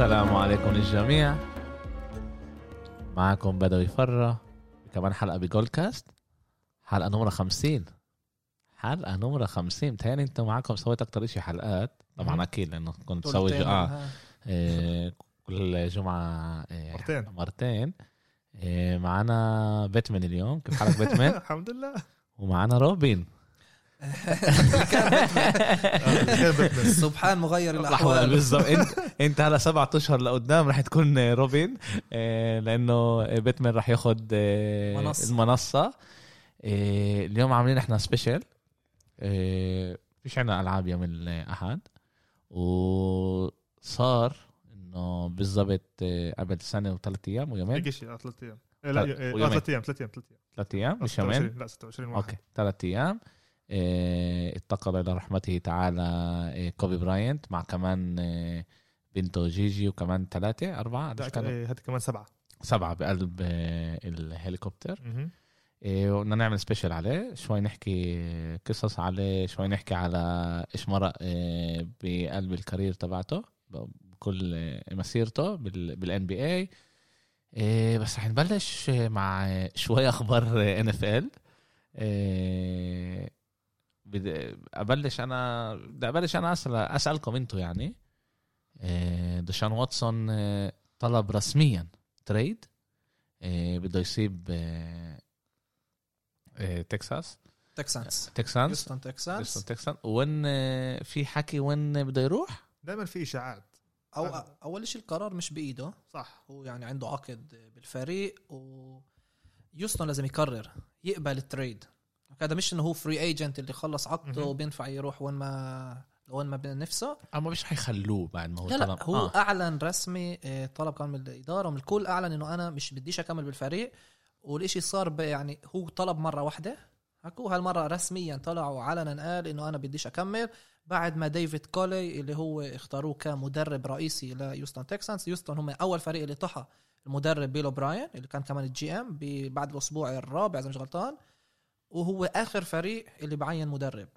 السلام عليكم للجميع. معكم بدوي فرة كمان حلقة بجولد كاست حلقة نمرة خمسين. حلقة نمرة خمسين. متهيألي أنتم معكم سويت أكتر إشي حلقات. طبعا مم. أكيد لأنه كنت سوي دولتين، آه. إيه، كل جمعة إيه، مرتين. مرتين. إيه، معنا بيتمان اليوم. كيف حالك بيتمان؟ الحمد لله. ومعنا روبين. سبحان مغير الأحوال. بالضبط. انت إنت هلا سبعة أشهر لقدام رح تكون روبين آه، لأنه بيتمان رح ياخد آه، منصة. المنصة. آه، اليوم عاملين إحنا special. فيش عنا ألعاب يوم الأحد. وصار إنه بالضبط قبل سنة وثلاث أيام ويومين. هيك شيء ثلاث أيام. إيه، لا. ثلاث أيام ثلاث أيام ثلاث أيام. ثلاث أيام مش يومين. 26 لا 26 واحد. okay ثلاث أيام. آه، انتقل إلى رحمته تعالى آه، كوبي براينت مع كمان آه، بنته جيجي وكمان كانوا؟ إيه، هذه كمان سبعة. سبعة بقلب الهليكوبتر. وبدنا نعمل special عليه شوي نحكي قصص عليه شوي نحكي على إيش مرق بقلب ال career تبعته بكل مسيرته بال NBA بس رح نبلش مع شوي أخبار NFL أبلش أنا بدي أبلش أنا اسال أسألكم أنتم يعني. آه، دشان واتسون آه، طلب رسميا تريد آه، بده يسيب تكساس. تكسانس تكسانس تكسان وين في حكي وين بده يروح؟ دائما في إشاعات. أو أول شيء القرار مش بإيده. صح. هو يعني عنده عقد بالفريق و يوستن لازم يقرر يقبل ال trade. هذا مش انه هو free agent اللي خلص عقده. وبينفع يروح وين ما وين ما بنفسه. اما مش حيخلوه بعد ما هو لا لا طلب. هو آه. أعلن رسمي آه، طلب كان من الإدارة ومن الكل أعلن إنه أنا مش بديش أكمل بالفريق. والإشي صار يعني هو طلب مرة واحدة. هاي هالمرة رسميا طلع وعلنا قال إنه أنا بديش أكمل. بعد ما ديفيد كولي اللي هو اختاروه كمدرب رئيسي ليوستن تكسانز يوستن هم أول فريق اللي طحا المدرب بيل اوبراين اللي كان كمان ال GM بعد الأسبوع الرابع إذا مش غلطان. وهو آخر فريق اللي بعين مدرب.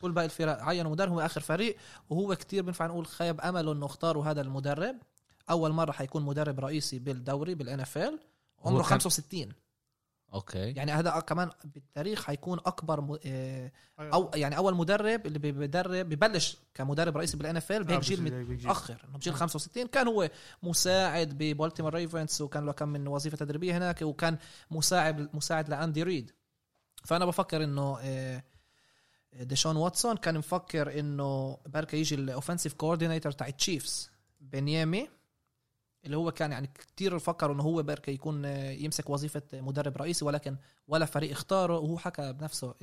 كل باقي الفرق عينوا مدرب هو آخر فريق وهو كتير بنفع نقول خيب امله إنه اختاروا هذا المدرب. أول مرة حيكون مدرب رئيسي بالدوري بال NFL هو عمره كان- 65 okay. يعني هذا كمان بالتاريخ حيكون أكبر م... آه، أو يعني أول مدرب اللي بيدرب ببلش كمدرب رئيسي بال NFL بهيك جيل متاخر إنه بجيل 65 كان هو مساعد ببالتيمور ريفنز وكان له كم من وظيفة تدريبية هناك وكان مساعد مساعد لأندي ريد. فأنا بفكر إنه آه، ديشون واتسون كان مفكر إنه بركة يجي ال offensive coordinator تاع التشيفس بينيمي اللي هو كان يعني كتير فكروا إنه هو بركة يكون آه، يمسك وظيفة مدرب رئيسي ولكن ولا فريق اختاره. وهو حكى بنفسه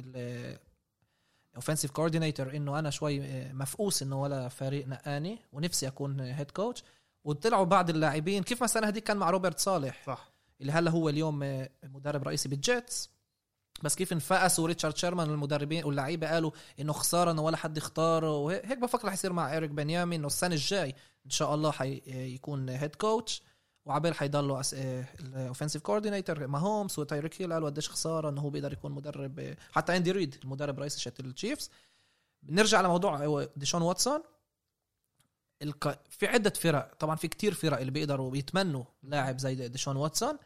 ال offensive coordinator إنه أنا شوي آه، مفقوس إنه ولا فريق نقاني ونفسي أكون head coach وطلعوا بعض اللاعبين كيف السنة هذيك كان مع روبرت صالح؟ صح. اللي هلا هو اليوم آه، مدرب رئيسي بالجيتس بس كيف انفقسوا ريتشارد شيرمان المدربين واللعيبة قالوا إنه خسارة انه ولا حد اختاره وهيك بفكر رح يصير مع إيريك بينيمي إنه السنة الجاي إن شاء الله حيكون head coach وعبال حيضلوا الاوفنسيف كوردينيتور ما هومس وتايريك هيل قالوا قديش خسارة إنه هو بيقدر يكون مدرب حتى اندي ريد المدرب رئيسي تاع التشيفز نرجع لموضوع ديشون واتسون. في عدة فرق طبعا في كتير فرق اللي بيقدروا يتمنوا لاعب زي ديشون واتسون.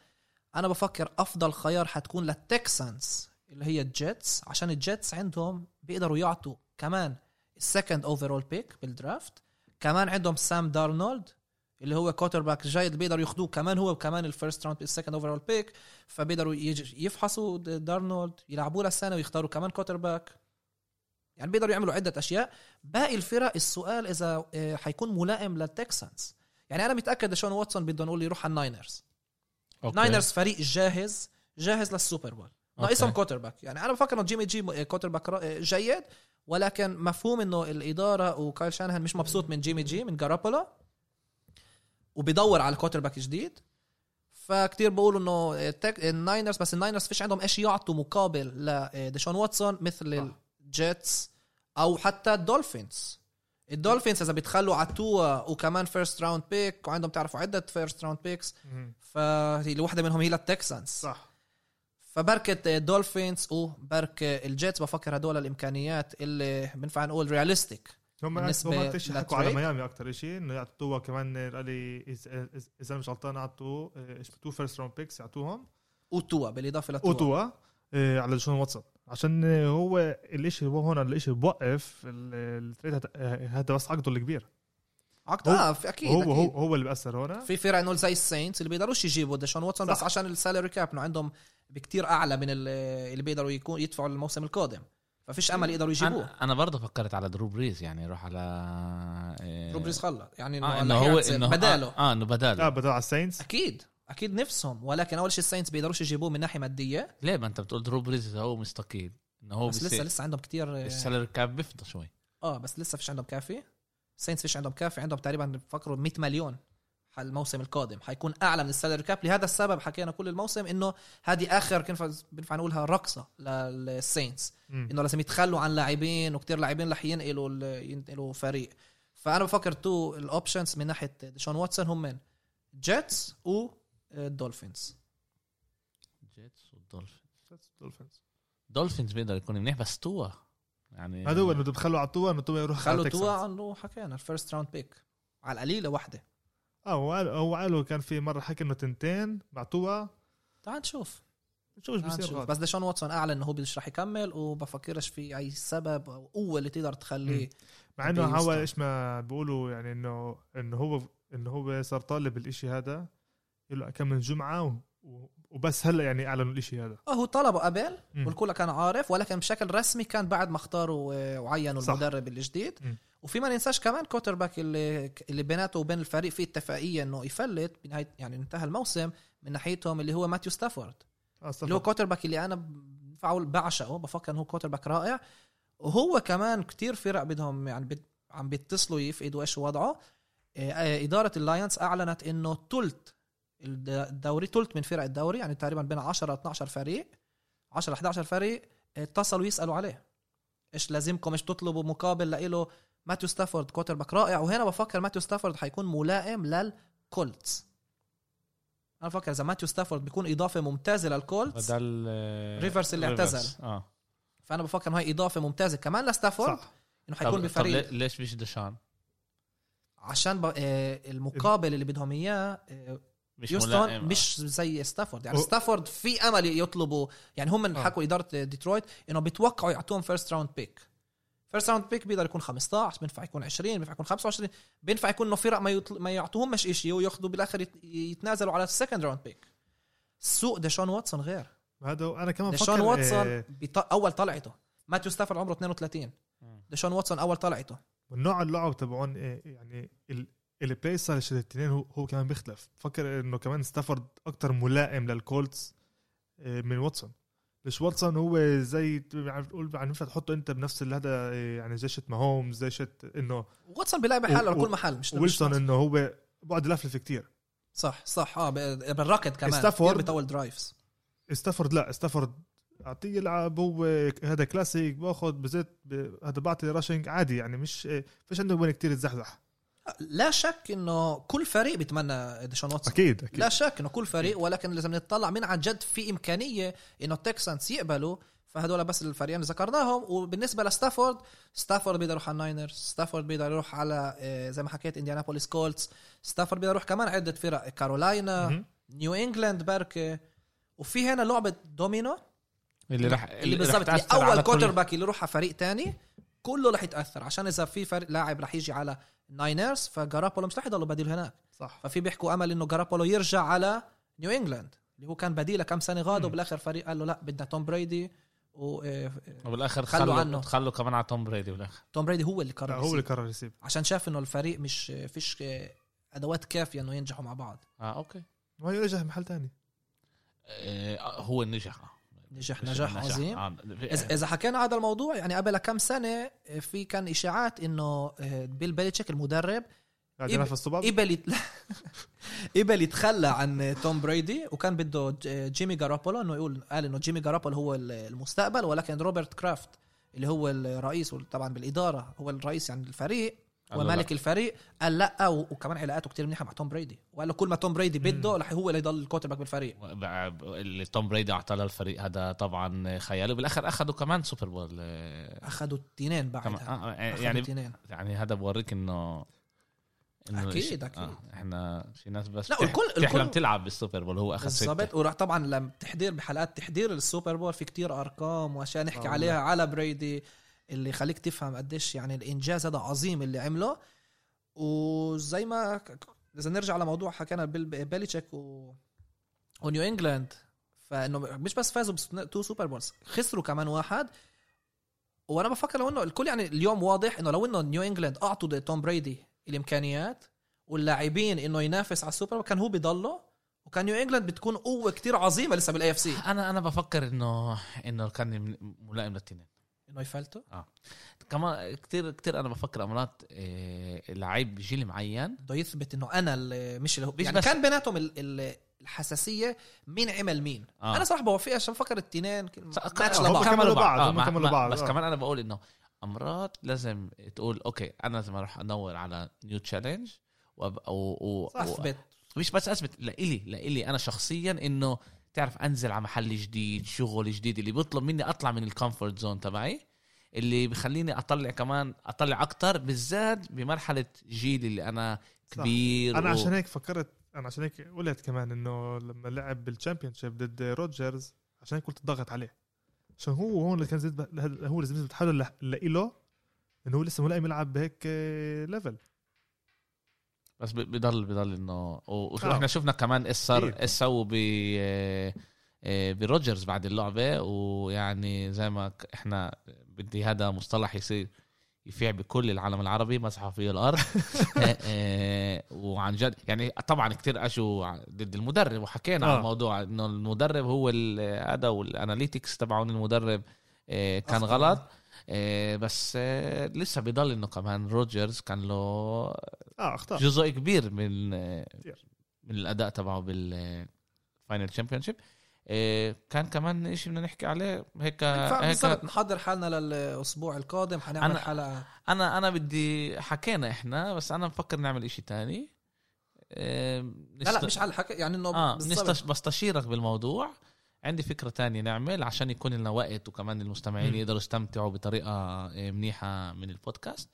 أنا بفكر أفضل خيار حتكون للتكسانس اللي هي الجيتس عشان الجيتس عندهم بيقدروا يعطوا كمان ال second overall pick بال draft كمان عندهم سام دارنولد اللي هو quarterback جيد بيقدروا ياخذوه كمان هو وكمان ال first round ال second overall pick فبيقدروا يفحصوا دارنولد يلعبوه للسنة ويختاروا كمان quarterback يعني بيقدروا يعملوا عدة أشياء. باقي الفرق السؤال إذا آه، حيكون ملائم للتكسانس. يعني أنا متأكد ديشون واتسون بدهم نقول يروح على الناينرز. أوكي. ناينرز فريق جاهز جاهز للسوبر بول ناقصهم. quarterback يعني أنا بفكر إنه جيمي جي quarterback جيد ولكن مفهوم إنه الإدارة وكايل شانهان مش مبسوط من جيمي جي من جارابولا وبيدور على quarterback جديد فكتير بقولوا إنه الناينرز بس الناينرز فيش عندهم إيش يعطوا مقابل لديشون واتسون مثل صح. الجيتس أو حتى الدولفينز الدولفينز إذا بيتخلوا على توا وكمان first round pick وعندهم تعرفوا عدة first round picks واحدة منهم هي للتكسانز. صح. فبركة دولفينز وبركة الجيتس بفكر هدول الإمكانيات اللي بنفع نقول realistic هم بالنسبة هم حكوا على؟ ميامي أكثر شيء إنه يعطوها كمان قال لي إذا مش غلطان اعطوا two first round picks يعطوهم. وتوا بالإضافة لتوا او توا آه، على ديشون واتسون عشان آه، هو الاشي هو هون الاشي بوقف ال- ال trade آه، هذا بس عقده الكبير عقد هو- آه في أكيد هو أكيد. هو هو اللي بيأثر هون في فرق انه زي الساينتس اللي بيقدروش يجيبوا ديشون واتسون بس. عشان ال salary cap إنه عندهم بكتير أعلى من ال- اللي بيقدروا يكون يدفعوا الموسم القادم. ففيش أمل يقدروا يجيبوه. أنا, أنا برضه فكرت على درو بريز يعني يروح على آه، درو بريز خلص. يعني إنه آه هو إنه بداله. آه, آه انه لا بداله بدل على الساينتس. أكيد. أكيد نفسهم ولكن أول شيء الساينتس بيقدروش يجيبوه من ناحية مادية. ليه؟ ما أنت بتقول درو بريز هو مستقيل إنه هو بس لسه لسه عندهم كتير ال salary cap بيفضى شوي. آه بس لسه فيش عندهم كافي. الساينتس فيش عندهم كافي عندهم تقريبا بفكروا 100 مليون الموسم القادم. حيكون أعلى من ال salary cap. لهذا السبب حكينا كل الموسم إنه هذه آخر كيف بنفع نقولها رقصة للساينتس إنه لازم يتخلوا عن لاعبين وكتير لاعبين رح ينقلوا ينقلوا فريق. فأنا بفكر two ال options من ناحية ديشون واتسون هم من جيتس والدولفينز جيتس والدولفينز دولفينز بيقدر يكون منيح بس توا يعني هذا هو انه بده يتخلوا على توا إنه توا يروح خلوا توا. عنه حكينا ال first round pick على القليلة واحدة. آه هو قال هو قالوا كان في مرة حكى إنه تنتين مع توا. تعال نشوف. نشوف إيش غاد. بس ديشون واتسون أعلن إنه هو مش رح يكمل وبفكرش في أي سبب أو قوة اللي تقدر تخليه مع إنه هو. إيش ما بيقولوا يعني انه إنه هو إنه هو صار طالب الاشي هذا. له كم من جمعة وبس هلا يعني أعلنوا الإشي هذا آه هو طلبه قبل. والكل كان عارف ولكن بشكل رسمي كان بعد ما اختاروا آه، وعينوا صح. المدرب الجديد مم. وفي ما ننساش كمان quarterback اللي اللي بيناته وبين الفريق في اتفاقية إنه يفلت بنهاية يعني انتهى الموسم من ناحيتهم اللي هو ماتيو ستافورد آه اللي هو. quarterback اللي أنا بفعل بعشقه بفكر إنه هو quarterback رائع وهو كمان كتير فرق بدهم يعني عم بيتصلوا يفقدوا إيش وضعه آه، آه، إدارة اللاينز أعلنت إنه الد- الدوري تلت من فرق الدوري يعني تقريبا بين 10 12 فريق 10 11 فريق اتصلوا يسألوا عليه. إيش لازمكم؟ إيش تطلبوا؟ مقابل لإله ماتيو ستافورد quarterback رائع. وهنا بفكر ماتيو ستافورد حيكون ملائم للكولتس أنا بفكر إذا ماتيو ستافورد بيكون إضافة ممتازة للكولتس بدل آه، ريفرس اللي ريفرس. اعتزل. آه. فأنا بفكر إنه هي إضافة ممتازة كمان لستافورد إنه حيكون بفريق. ليش مش ديشون عشان ب... آه، المقابل اللي بدهم إياه آه، مش يوستون ملائم. مش زي ستافورد. يعني و- ستافورد في أمل يطلبوا يعني هم من آه. حكوا إدارة ديترويت إنه بيتوقعوا يعطوهم first round pick first round pick بيقدر يكون 15 بينفع يكون 20 بينفع يكون 25 بينفع يكون إنه فرق ما يطل... ما يعطوهم مش شيء وياخذوا بالآخر يت... يتنازلوا على ال second round pick سوق ديشون واتسون غير. هذا هو- أنا كمان ديشون واتسون آه، بط... أول طلعته. ماتيو ستافورد عمره 32 مم. ديشون واتسون أول طلعته. والنوع اللعب تبعون آه، يعني ال- ال play style الاثنين هو, هو كمان بيختلف. بفكر إنه كمان ستافورد أكتر ملائم للكولتس آه، من واتسون. ليش واتسون هو زي يعني بتقول يعني ينفع تحطه أنت بنفس ال- هذا آه، يعني زي شت ماهومز زي شت إنه واتسون بيلاقي حاله و- لكل محل مش مش ويلسون إنه هو بقعد يلفلف كتير. صح صح. آه بالركض كمان. ستافورد- بيطول drives ستافورد لا ستافورد أعطيه يلعب هو هذا كلاسيك باخذ بزيت ب- هذا بعطي rushing عادي يعني مش آه، فيش عنده وين كتير يتزحزح لا شك إنه كل فريق بيتمنى ديشون واتسون. أكيد أكيد. لا شك إنه كل فريق ولكن لازم نطلع من عن جد في إمكانية إنه التكسانس يقبلوا. فهدول بس الفريقين اللي ذكرناهم. وبالنسبة لستافورد ستافورد بيقدر يروح على الناينرز ستافورد بيقدر يروح على آه، زي ما حكيت إنديانابوليس كولتس. ستافورد بيقدر يروح كمان عدة فرق كارولاينا. نيو إنجلاند بركي وفي هنا لعبة دومينو. اللي راح اللي بالضبط أول كوتر باك اللي يروح على فريق تاني كله رح يتأثر. عشان إذا في فريق لاعب رح يجي على ناينرز فجارابولو مش رح يضل بديل هناك. صح. ففي بيحكوا أمل إنه جارابولو يرجع على نيو انجلاند اللي هو كان بديله كم سنة غاد. وبالاخر فريق قال له لا بدنا توم بريدي وتوم وبالآخر خلوا عنه. خلوا كمان على توم بريدي بالآخر. بريدي هو اللي قرر هو اللي. قرر يسيب عشان شاف إنه الفريق مش فيش أدوات كافية إنه ينجحوا مع بعض. آه أوكي. ما يرجع محل تاني. آه هو نجح. نجح نجاح عظيم آه. اذا حكينا على هذا الموضوع يعني قبل كم سنة في كان إشاعات إنه بيل بيليتشيك المدرب قبل. قبل يتخلى عن توم بريدي وكان بده جيمي جارابولو إنه يقول قال إنه جيمي جارابولو هو المستقبل ولكن روبرت كرافت اللي هو الرئيس طبعا بالإدارة هو الرئيس يعني الفريق ومالك الفريق قال لا وكمان علاقاته كتير منيحة مع توم بريدي. وقال له كل ما توم بريدي بده رح هو اللي يضل الكوتر باك بالفريق. اللي توم بريدي اعطاه للفريق هذا طبعا خيالي بالآخر أخذوا كمان سوبر بول آه، أخذوا التنين بعدها. آه، آه، يعني التنين. يعني هذا بورجيك إنه الإشي- أكيد. آه إحنا في ناس بس لا تحلم الكل تلعب بالسوبر بول هو أخذ بالضبط. ستة وراح طبعا لما تحضير بحلقات تحضير السوبر بول في كتير أرقام واشياء نحكي عليها على بريدي. اللي يخليك تفهم قديش يعني الإنجاز هذا عظيم اللي عمله. وزي ما إذا نرجع لموضوع حكينا بيل- بيليتشيك و... ونيو انجلاند فإنه مش بس فازوا ب two Super Bowls خسروا كمان واحد. وأنا بفكر لو إنه الكل يعني اليوم واضح إنه لو إنه نيو انجلاند أعطوا توم بريدي الإمكانيات واللاعبين إنه ينافس على السوبر كان هو بيضله؟ وكان نيو انجلاند بتكون قوة كتير عظيمة لسه بال AFC أنا أنا بفكر انه إنه كان ملائم للتنين. إنه يفلتوا. كمان كتير كتير أنا بفكر أمرات آه، لعيب جيل معين. بده يثبت إنه أنا اللي مش اللي هو مش يعني بس- كان بيناتهم ال- ال- الحساسية مين عمل مين. آه. أنا صراحة بوافقش عشان بفكر التنين ص- ماتش لبعض كملوا بعض، آه كملوا بعض، بس آه. كمان أنا بقول إنه أمرات لازم تقول أوكي أنا لازم أروح أدور على new challenge وأب... و... و... صح و... اثبت مش بس أثبت لإلي لإلي أنا شخصيا إنه تعرف أنزل على محل جديد شغل جديد اللي بيطلب مني أطلع من ال comfort zone تبعي اللي بخليني أطلع كمان أطلع أكتر بالذات بمرحلة جيلي اللي أنا صح. كبير أنا و- عشان هيك فكرت أنا عشان هيك قلت كمان إنه لما لعب بال championship ضد روجرز عشان هيك قلت ضغط عليه عشان هو هون اللي كان زيد هو اللي زيد حاله لإله إنه هو لسه ملائم يلعب بهيك آه، level بس بضل بضل إنه و- آه. وإحنا شفنا كمان إيش صار. إيش سووا ب آه، آه، بروجرز بعد اللعبة ويعني زي ما إحنا بدي هذا مصطلح يصير يفيع بكل العالم العربي مسحوا فيه الأرض وعن جد يعني طبعا كتير اجوا ضد المدرب وحكينا آه. عن الموضوع إنه المدرب هو هذا وال analytics تبعون المدرب كان. غلط بس آه، لسه بضل إنه كمان روجرز كان له آه أخطاء. جزء كبير من كتير. من الأداء تبعه بال final championship كان كمان شيء بدنا نحكي عليه هيك هيك نحضر حالنا للأسبوع القادم حنعمل أنا- حلقة. أنا أنا بدي حكينا إحنا بس أنا بفكر نعمل إشي تاني. آه، لا لا مش على الحكي يعني إنه. نستش... بستشيرك بالموضوع. عندي فكرة تانية نعمل عشان يكون لنا وقت وكمان المستمعين. يقدروا يستمتعوا بطريقة آه، منيحة من البودكاست.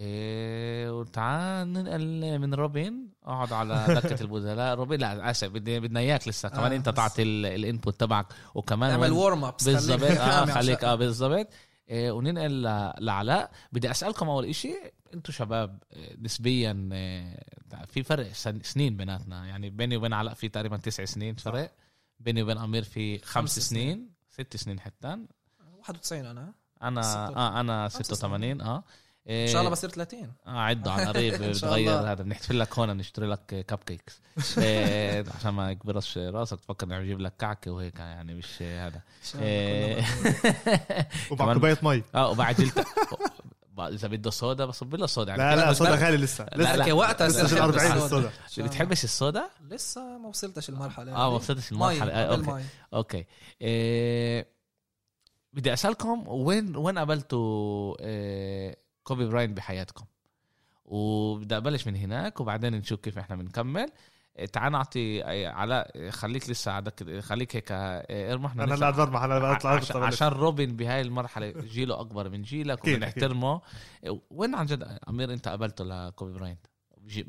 إيه وتعال ننقل من روبن. أقعد على دكة البدلاء روبن لا آسف بدي بدنا إياك لسه. كمان آه، أنت تعطي ال- ال input تبعك. وكمان نعمل warm ups بالضبط. آه خليك. آه بالضبط. إيه وننقل لعلاء. بدي أسألكم أول إشي أنتم شباب إيه، نسبيا إيه، في فرق سن- سنين بيناتنا. يعني بيني وبين علاء في تقريبا تسع سنين فرق. بيني وبين أمير في خمس خمس سنين ست سنين حتى. 91 أنا. أنا ستة- آه أنا خمس 86 آه. إن شاء الله بصير 30 آه عدوا على قريب بتغير. هذا. بنحتفل لك هون نشتري لك cupcakes إيه، عشان ما يكبرش راسك تفكر اني بجيب لك كعكة وهيك يعني مش هذا. إيه. ومع كمان- كوباية مي. آه وبعد جلت إذا بده صودا بصب له صودا يعني لا لا صودا غالي لسه لا، لسه لا. وقتها لسه ال 40 أحب الصودا الله. بتحبش الصودا؟ لسه ما وصلتش المرحله آه ما. وصلتش المرحله آه، أوكي أوكي إيه بدي أسألكم وين وين قابلتوا إيه كوبي براينت بحياتكم؟ وبدي أبلش من هناك وبعدين نشوف كيف إحنا بنكمل إيه، تعال نعطي علاء خليك لسه عندك خليك هيك إيه، ارمح أنا لا برمح أنا بطلع عشان, عشان روبن بهاي المرحلة جيله أكبر من جيلك وبنحترمه وين عن جد أمير أنت قابلته لكوبي براينت؟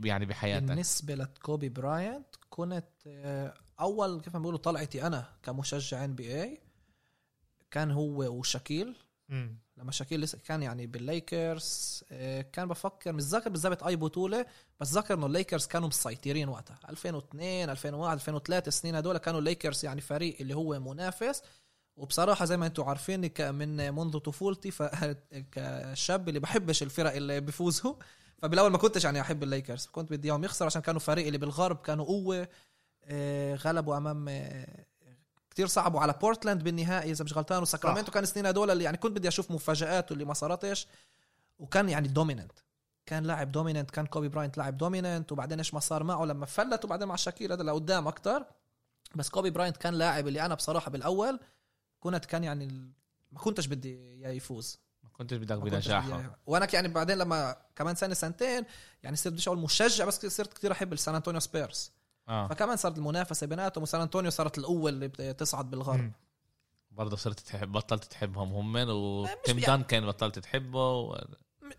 يعني بحياتك. بالنسبة لكوبي براينت كنت آه، أول كيف ما بيقولوا طلعتي أنا كمشجع NBA كان هو وشاكيل. لما شاكيل لسه كان يعني بالليكرز آه، كان بفكر مش ذاكر بالضبط أي بطولة بس ذاكر إنه الليكرز كانوا مسيطرين وقتها. 2002 2001 2003 السنين هدول كانوا الليكرز يعني فريق اللي هو منافس. وبصراحة زي ما أنتم عارفين من منذ طفولتي كشب اللي بحبش الفرق اللي بيفوزوا فبالأول ما كنتش يعني أحب الليكرز. كنت بدي إياهم يخسروا عشان كانوا فريق اللي بالغرب كانوا قوة آه، غلبوا أمام آه، كتير صعبوا على بورتلاند بالنهائي إذا مش غلطان. وساكرامنتو كان السنين هدول اللي يعني كنت بدي أشوف مفاجآت واللي ما صارتش وكان يعني dominant كان لاعب dominant كان كوبي براينت لاعب dominant وبعدين إيش ما صار معه لما فلت وبعدين مع شاكيل هذا لقدام أكتر. بس كوبي براينت كان لاعب اللي أنا بصراحة بالأول كنت كان يعني ما كنتش بدي إياه يفوز. بدك ما كنتش بدي بنجاحه. وأنا يعني بعدين لما كمان سنة سنتين يعني صرت بديش أقول مشجع بس صرت كثير أحب السان أنطونيو سبيرز. آه. فكمان صارت المنافسة بيناتهم وسان أنطونيو صارت القوه اللي بتصعد بالغرب. مم. برضه صرت تحب بطلت تحبهم هم وتيم يعني- دانكن بطلت تحبه و...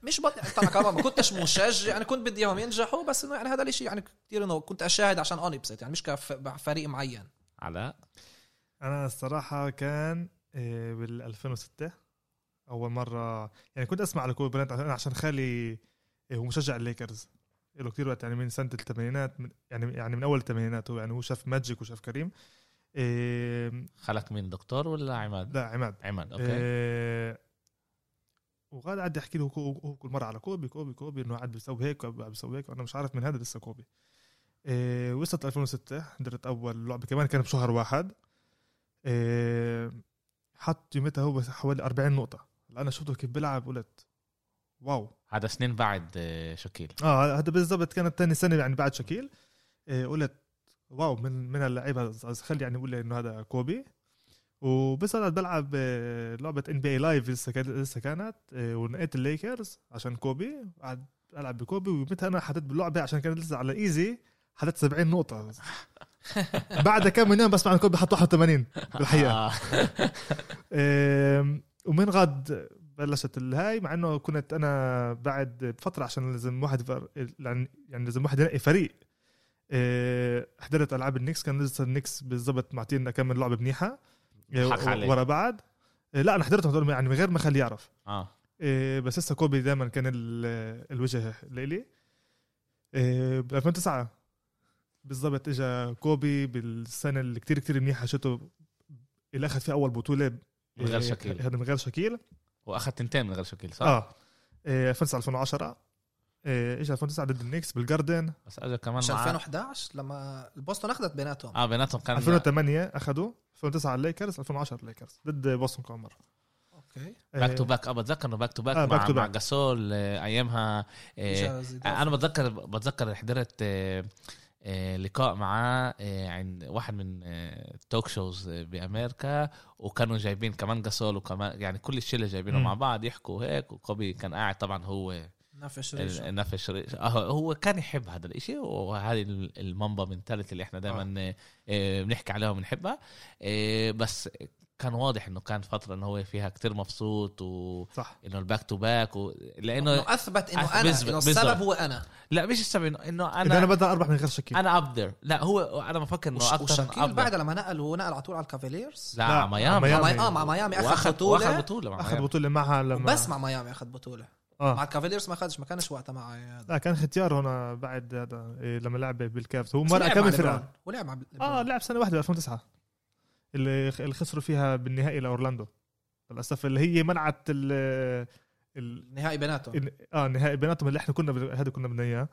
مش بط... طبعا كمان ما كنتش مشجع يعني كنت بدي إياهم ينجحوا بس إنه يعني هذا الشيء يعني كثير إنه كنت أشاهد عشان انبسط يعني مش كفريق معين. علاء أنا الصراحة كان آه، بال 2006 أول مرة يعني كنت أسمع على كوبي براينت عشان- عشان خالي آه، هو مشجع الليكرز. له كتير وقت يعني من سنة الثمانينات من يعني يعني من أول الثمانينات هو يعني هو شاف ماجيك وشاف كريم. آه، خلك مين دكتور ولا عماد؟ لا عماد. عماد أوكي. آه، وقاعد قاعد يحكي له هو كل مرة على كوبي كوبي كوبي إنه قاعد بيسوي هيك قاعد بيسوي هيك وأنا مش عارف من هذا لسه كوبي. إيه وصلت 2006 حضرت أول لعبة كمان كان بشهر واحد. إيه حط يومتها هو حوالي 40 نقطة. أنا شفته كيف بيلعب قلت wow. هذا سنين بعد آه، شكيل. آه هذا بالضبط كانت ثاني سنة يعني بعد شكيل. إيه قلت wow من من اللعيبة خلي يعني أقول إنه هذا كوبي. وبس أنا بلعب آه، لعبة NBA Live لسه كانت لسه كانت آه، ونقيت الليكرز عشان كوبي. قعد ألعب بكوبي ومتى أنا حطيت باللعبة عشان كانت لسه على easy حطيت 70 نقطة. بعد كم من يوم بسمع عن كوبي حط 81 بالحقيقة. آه. ومن غد بلشت الهاي مع إنه كنت أنا بعد بفتره عشان لازم واحد فر... يعني لازم واحد ينقي فريق. آه، حضرت ألعاب النكس كان لسه النكس بالضبط معطينا كم لعبه منيحه آه،. ورا بعض. آه، لا أنا حضرتهم يعني من غير ما خليه يعرف. آه. بس لسه كوبي دائما كان ال- الوجه لإلي. ب 2009 بالضبط اجى كوبي بالسنة اللي كتير كتير منيحة شته. اللي اخذ فيها أول بطولة من غير شكيل. هذا من غير شكيل. وأخذ تنتين من غير شكيل صح؟ آه. آه، 2009 2010 آه، اجى 2009 ضد النكس بالجاردن. بس اجى كمان مش مع 2011 لما البوسطن أخذت بيناتهم. آه بيناتهم كان 2008 أخذوا 2009 الليكرز 2010 الليكرز ضد بوسطن كمان مره أوكي back to back آه بتذكر إنه back to back آه، مع مع. جاسول آه، أيامها آه، زيدان. أنا بتذكر بتذكر حضرت آه، آه، لقاء معاه آه، عند واحد من talk shows بأمريكا وكانوا جايبين كمان جاسول وكمان يعني كل الشلة جايبينه مم. مع بعض يحكوا هيك وكوبي كان قاعد طبعا هو نفش ريشه النفش آه، هو كان يحب هذا الإشي وهذه المنبا منتاليتي اللي إحنا دائما بنحكي عليها وبنحبها. آه، بس كان واضح إنه كان فترة انه هو فيها كتير مبسوط وانه صح. الباك تو باك و... لأنه إنه أثبت إنه أنا بالضبط- إنه. السبب هو أنا. لا مش السبب انه إنه اذا أنا أنا بدي أربح من غير شكيل أنا اب ذير لا هو أنا بفكر إنه وش- أكثر وشاكيل بعد لما نقل هو نقل على طول على الكافاليرز لا, لا، على ميامي. مع مع ميامي. آه مع ميامي. أخذ بطولة. وأخذ بطولة مع أخذ. بطولة معها لما بس مع ميامي أخذ بطولة. مع آه الكافاليرز ما اخذش ما كانش وقتها مع هذا لا كان ختيار هنا بعد هذا إيه، لما لعب بالكافز هو مرق لعب كم مع فرقه. ولعب مع آه لعب سنة واحدة ب 2009 اللي اللي خسروا فيها بالنهائي لأورلاندو. للأسف اللي هي منعت ال ال نهائي بيناتهم. آه النهائي بيناتهم اللي إحنا كنا هذا كنا بدنا إياه.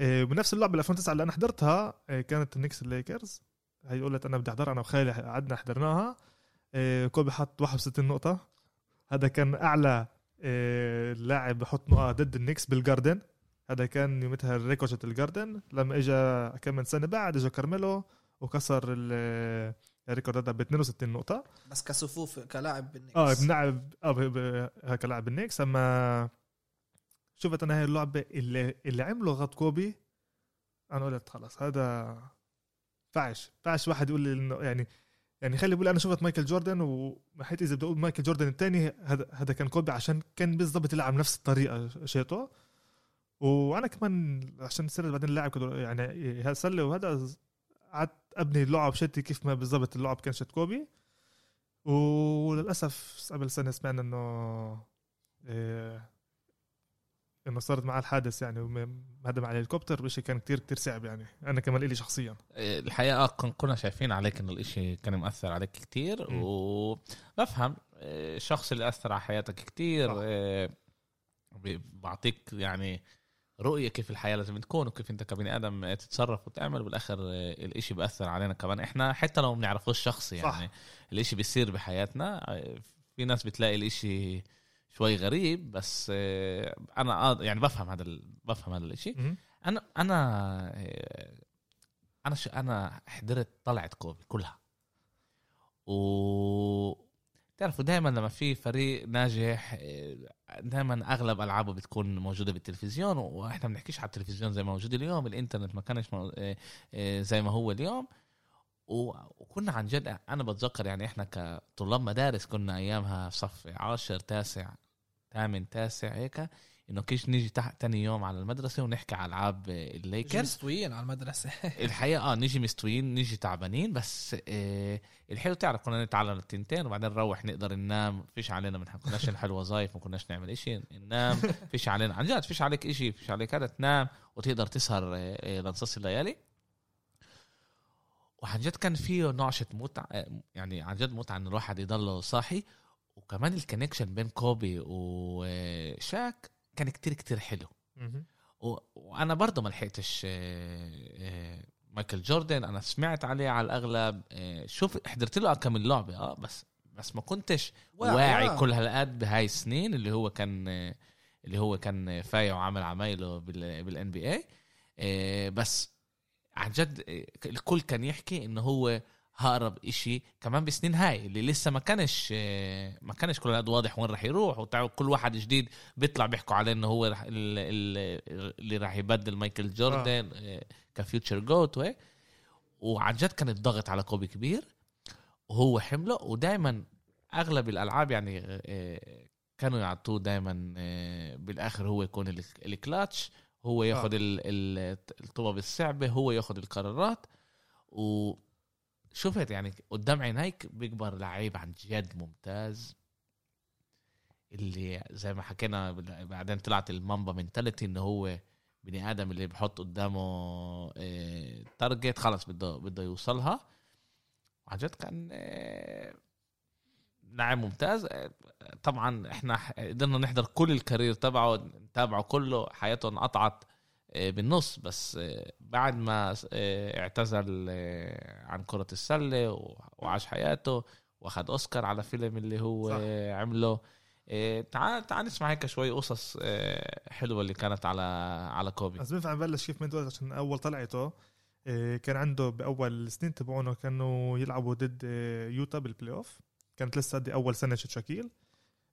إيه، بنفس اللعبة اللي 2009 اللي أنا حضرتها إيه، كانت النكس الليكرز هي قلت أنا بدي أحضرها أنا وخالي قعدنا حضرناها. إيه، كوبي حط 61 نقطة. هذا كان أعلى لاعب بحط نقط ضد النكس بالجاردن هذا كان يومتها الريكورد الجاردن لما اجى كم من سنة بعد اجى كارميلو وكسر الريكورد هذا ب 62 نقطة. بس كصفوف كلاعب بالنكس آه بنلعب آه ب- ب- هيك لاعب النكس أما شفت أنا هاي اللعبة اللي اللي عمله غط كوبي أنا قلت خلص هذا فعش فعش واحد يقول لي إنه يعني يعني خلي بقول أنا شفت مايكل جوردن وحيت إذا بدي أقول مايكل جوردن الثاني هذا هذا كان كوبي عشان كان بالضبط يلعب نفس الطريقة شيته وأنا كمان عشان صرت بعدين لاعب يعني هسله وهذا قعدت أبني اللعب شتي كيف ما بالضبط اللعب كان شت كوبي. وللأسف قبل سنة سمعنا إنه إيه إنه صارت معاه الحادث يعني هدم على الهليكوبتر وشيء كان كتير كتير صعب يعني. أنا كمان لي شخصيا. الحقيقة كن- كنا شايفين عليك إنه الإشي كان مأثر عليك كتير مم. وبفهم آه، الشخص اللي أثر على حياتك كتير بي- بعطيك يعني رؤية كيف الحياة لازم تكون وكيف انت كبني آدم تتصرف وتعمل بالاخر آه، الإشي بأثر علينا كمان إحنا حتى لو ما بنعرفوش شخصي صح. يعني الإشي بيصير بحياتنا آه، في ناس بتلاقي الإشي شوي غريب بس آه، أنا آه، يعني بفهم هذا بفهم هذا الإشي مهم. أنا أنا أنا ش... أنا حضرت طلعت كوبي كلها و تعرفوا دائما لما في فريق ناجح دائما أغلب ألعابه بتكون موجودة بالتلفزيون وإحنا بنحكيش على التلفزيون زي ما موجود اليوم الإنترنت ما كانش آه، آه، زي ما هو اليوم. وكنا عن جد أنا بتذكر يعني إحنا كطلاب مدارس كنا أيامها صف عاشر تاسع ثامن تاسع هيك. إنه كيش نيجي تحت تاني يوم على المدرسة ونحكي على العاب الليكرز. مستويين على المدرسة. الحقيقة آه نيجي مستويين نيجي تعبانين بس آه الحلو تعرف كنا نتعلم التنتين وبعدين نروح نقدر ننام. فيش علينا ما كناش نحل وظائف ما كناش نعمل إشي ننام. فيش علينا عن جد فيش عليك إشي فيش عليك هذا تنام وتقدر تسهر آه، آه، لنصص الليالي. وعن جد كان فيه نعشة متعة آه، يعني عن جد متعة إن الواحد يضل صاحي. وكمان ال connection بين كوبي وشاك كان كتير كتير حلو. و... وأنا برضه ما لحقتش آه، آه، مايكل جوردن. أنا سمعت عليه على الأغلب آه، شوف حضرت له كم لعبه آه بس بس ما كنتش واعي, واعي آه. كل هالقد بهاي السنين اللي هو كان اللي هو كان فايع وعمل عمايله بال بال NBA بس عن جد الكل كان يحكي إنه هو هقرب إشي كمان بسنين هاي اللي لسه ما كانش آه، ما كانش كل هذا واضح وين راح يروح وتعرف كل واحد جديد بيطلع بيحكوا عليه إنه هو رح ال- ال- اللي راح يبدل مايكل جوردن آه. ك future GOAT وهيك وعن جد كان الضغط على كوبي كبير وهو حمله ودائما أغلب الألعاب يعني آه، كانوا يعطوه دائما بالآخر هو يكون ال- الكلاتش هو ياخذ ال- ال- الطوبة الصعبه هو ياخذ القرارات وشفت يعني قدام عينيك بيكبر لعيب عن جد ممتاز. اللي زي ما حكينا بعدين طلعت ال Mamba mentality إنه هو بني آدم اللي بحط قدامه target خلص بده بده يوصلها. عن جد كان آه، لاعب ممتاز. آه، طبعا إحنا قدرنا نحضر كل ال career تبعه نتابعه كله. حياته انقطعت آه، بالنص بس آه، بعد ما آه، اعتزل آه، عن كرة السلة وعاش حياته واخد أوسكار على فيلم اللي هو صح. آه، عمله. آه، تعال تعال نسمع هيك شوي قصص آه، حلوة اللي كانت على على كوبي. بس بينفع نبلش كيف من دول عشان أول طلعته كان عنده بأول السنين تبعونه كانوا يلعبوا ضد يوتا بال playoff كانت لسه دي أول سنة شاكيل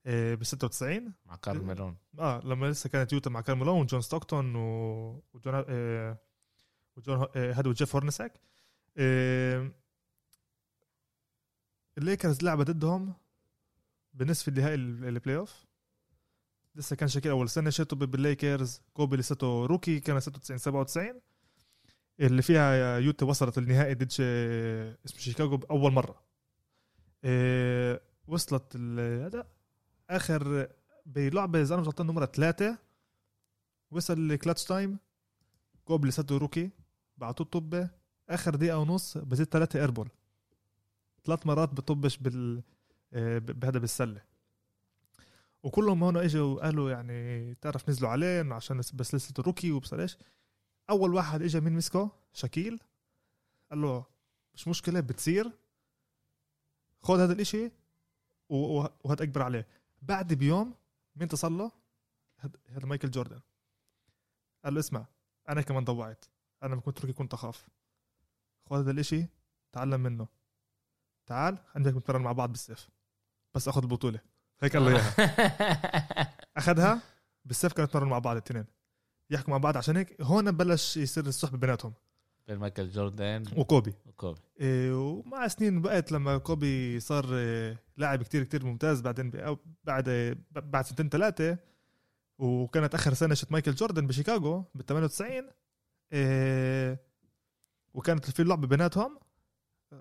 ب 96 مع كارل مالون آه لما لسه كانت يوتا مع كارل مالون وجون ستوكتون و... وجون آه... وجون آه... هذا وجيف هورنساك. آه... الليكرز لعبة ضدهم بنصف النهائي ال- ال playoff لسه كان شاكيل أول سنة شاتوا بالليكرز كوبي لساته rookie كان 96 97 اللي فيها يوتا وصلت النهائي ضد ش- اسمه شيكاغو بأول مرة. آه... وصلت ال- هذا آخر بلعبة إذا أنا مش غلطان نمرة ثلاثة وصل ال clutch time. كوبي لساته rookie. بعطوه طابة آخر دقيقة ونص بزت ثلاثة airball ثلاث مرات بطبش بال آه، بهذا بالسله وكلهم هون إجوا وقالوا يعني تعرف نزلوا عليه عشان بس- لسه rookie إيش أول واحد اجى مين مسكه شاكيل. قال له مش مشكلة بتصير. خذ هذا الإشي و- و- وهات أكبر عليه. بعد بيوم مين اتصل له؟ هذا مايكل جوردن. قال له اسمع أنا كمان ضوعت. أنا لما كنت روكي كنت أخاف. خذ هذا الإشي تعلم منه. تعال عندك نتمرن مع بعض بالسيف. بس أخذ البطولة. هيك قال له اياها أخذها بالسيف كانوا يتمرنوا مع بعض الاثنين. يحكوا مع بعض عشان هيك هون بلش يصير الصحبة بيناتهم. بين مايكل جوردن وكوبي. وكوبي. إيه، ومع سنين بقت لما كوبي صار إيه، لاعب كتير كتير ممتاز بعدين بعد بعد سنتين ثلاثة وكانت آخر سنة شت مايكل جوردن بشيكاغو بال 98 إيه، وكانت في لعبة بيناتهم.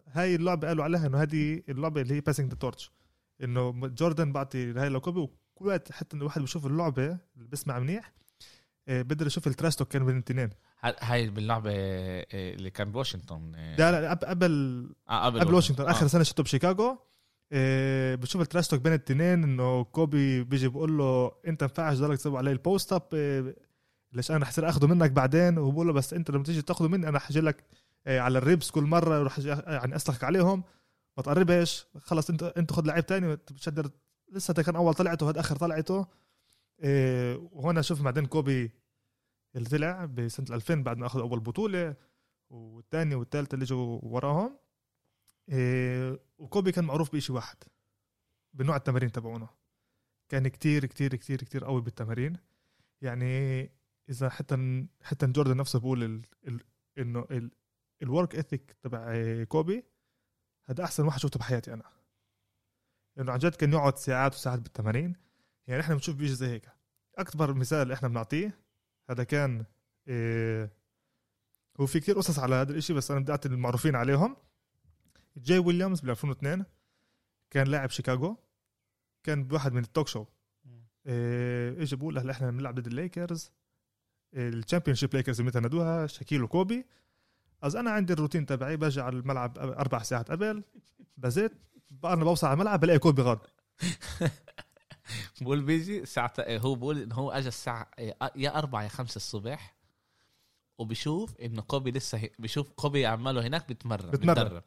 هاي اللعبة قالوا عليها إنه هذه اللعبة اللي هي passing the torch إنه جوردن بعطي هاي لكوبي وكل وقت حتى إنه الواحد بيشوف اللعبة اللي بيسمع منيح إيه، بقدر يشوف ال trash talk كان بين الاثنين هاي باللعبة آه، اللي كان بواشنطن آه، لا لا قبل- قبل آه قبل قبل واشنطن. آخر آه. سنة شفته بشيكاغو. إيه بشوف ال trash talk بين التنين انه كوبي بيجي بقول له انت ينفعش ضلك تسوي علي ال post up إيه ليش أنا حصير آخده منك بعدين؟ وبقول له بس انت لما تيجي تاخده مني أنا حجي لك إيه على ال ribs كل مرة أجي- يعني أسلخك عليهم. ما تقربش خلص انت انت خد لعيب تاني بتشدر. لسه ده كان أول طلعته وهذا آخر طلعته. وهنا شوف بعدين كوبي اللي طلع بسنة 2000 بعد ما أخذ أول بطولة والثاني والثالثه اللي اجوا وراهم. وكوبي كان معروف بشيء واحد بنوع التمارين تبعونه. كان كتير كتير كتير كتير قوي بالتمارين. يعني إذا حتى حتى جوردن نفسه بيقول ال... ال... إنه ال... ال work ethic تبع كوبي هذا أحسن واحد شفته بحياتي أنا. لأنه عن جد كان يقعد ساعات وساعات بالتمارين. يعني إحنا بنشوف بيجي زي هيك. أكبر مثال إحنا بنعطيه هذا كان إيه هو في كتير قصص على هذا الإشي بس أنا بدي أعطي المعروفين عليهم. جاي ويليامز بال 2002 كان لاعب شيكاغو كان بواحد من ال talk show إيه اجى بقول هلا إحنا بنلعب ضد الليكرز ال championship ليكرز متى نادوها؟ شاكيل وكوبي أز أنا عندي الروتين تبعي باجي على الملعب أربع ساعات قبل بزت أنا بوصل على الملعب بلاقي كوبي غاد. بقول بيجي ساعة هو بقول انه هو أجى الساعة يا أربعة يا خمسة الصبح وبشوف انه كوبي لسه. بشوف كوبي عماله هناك بتمرن بتمرن.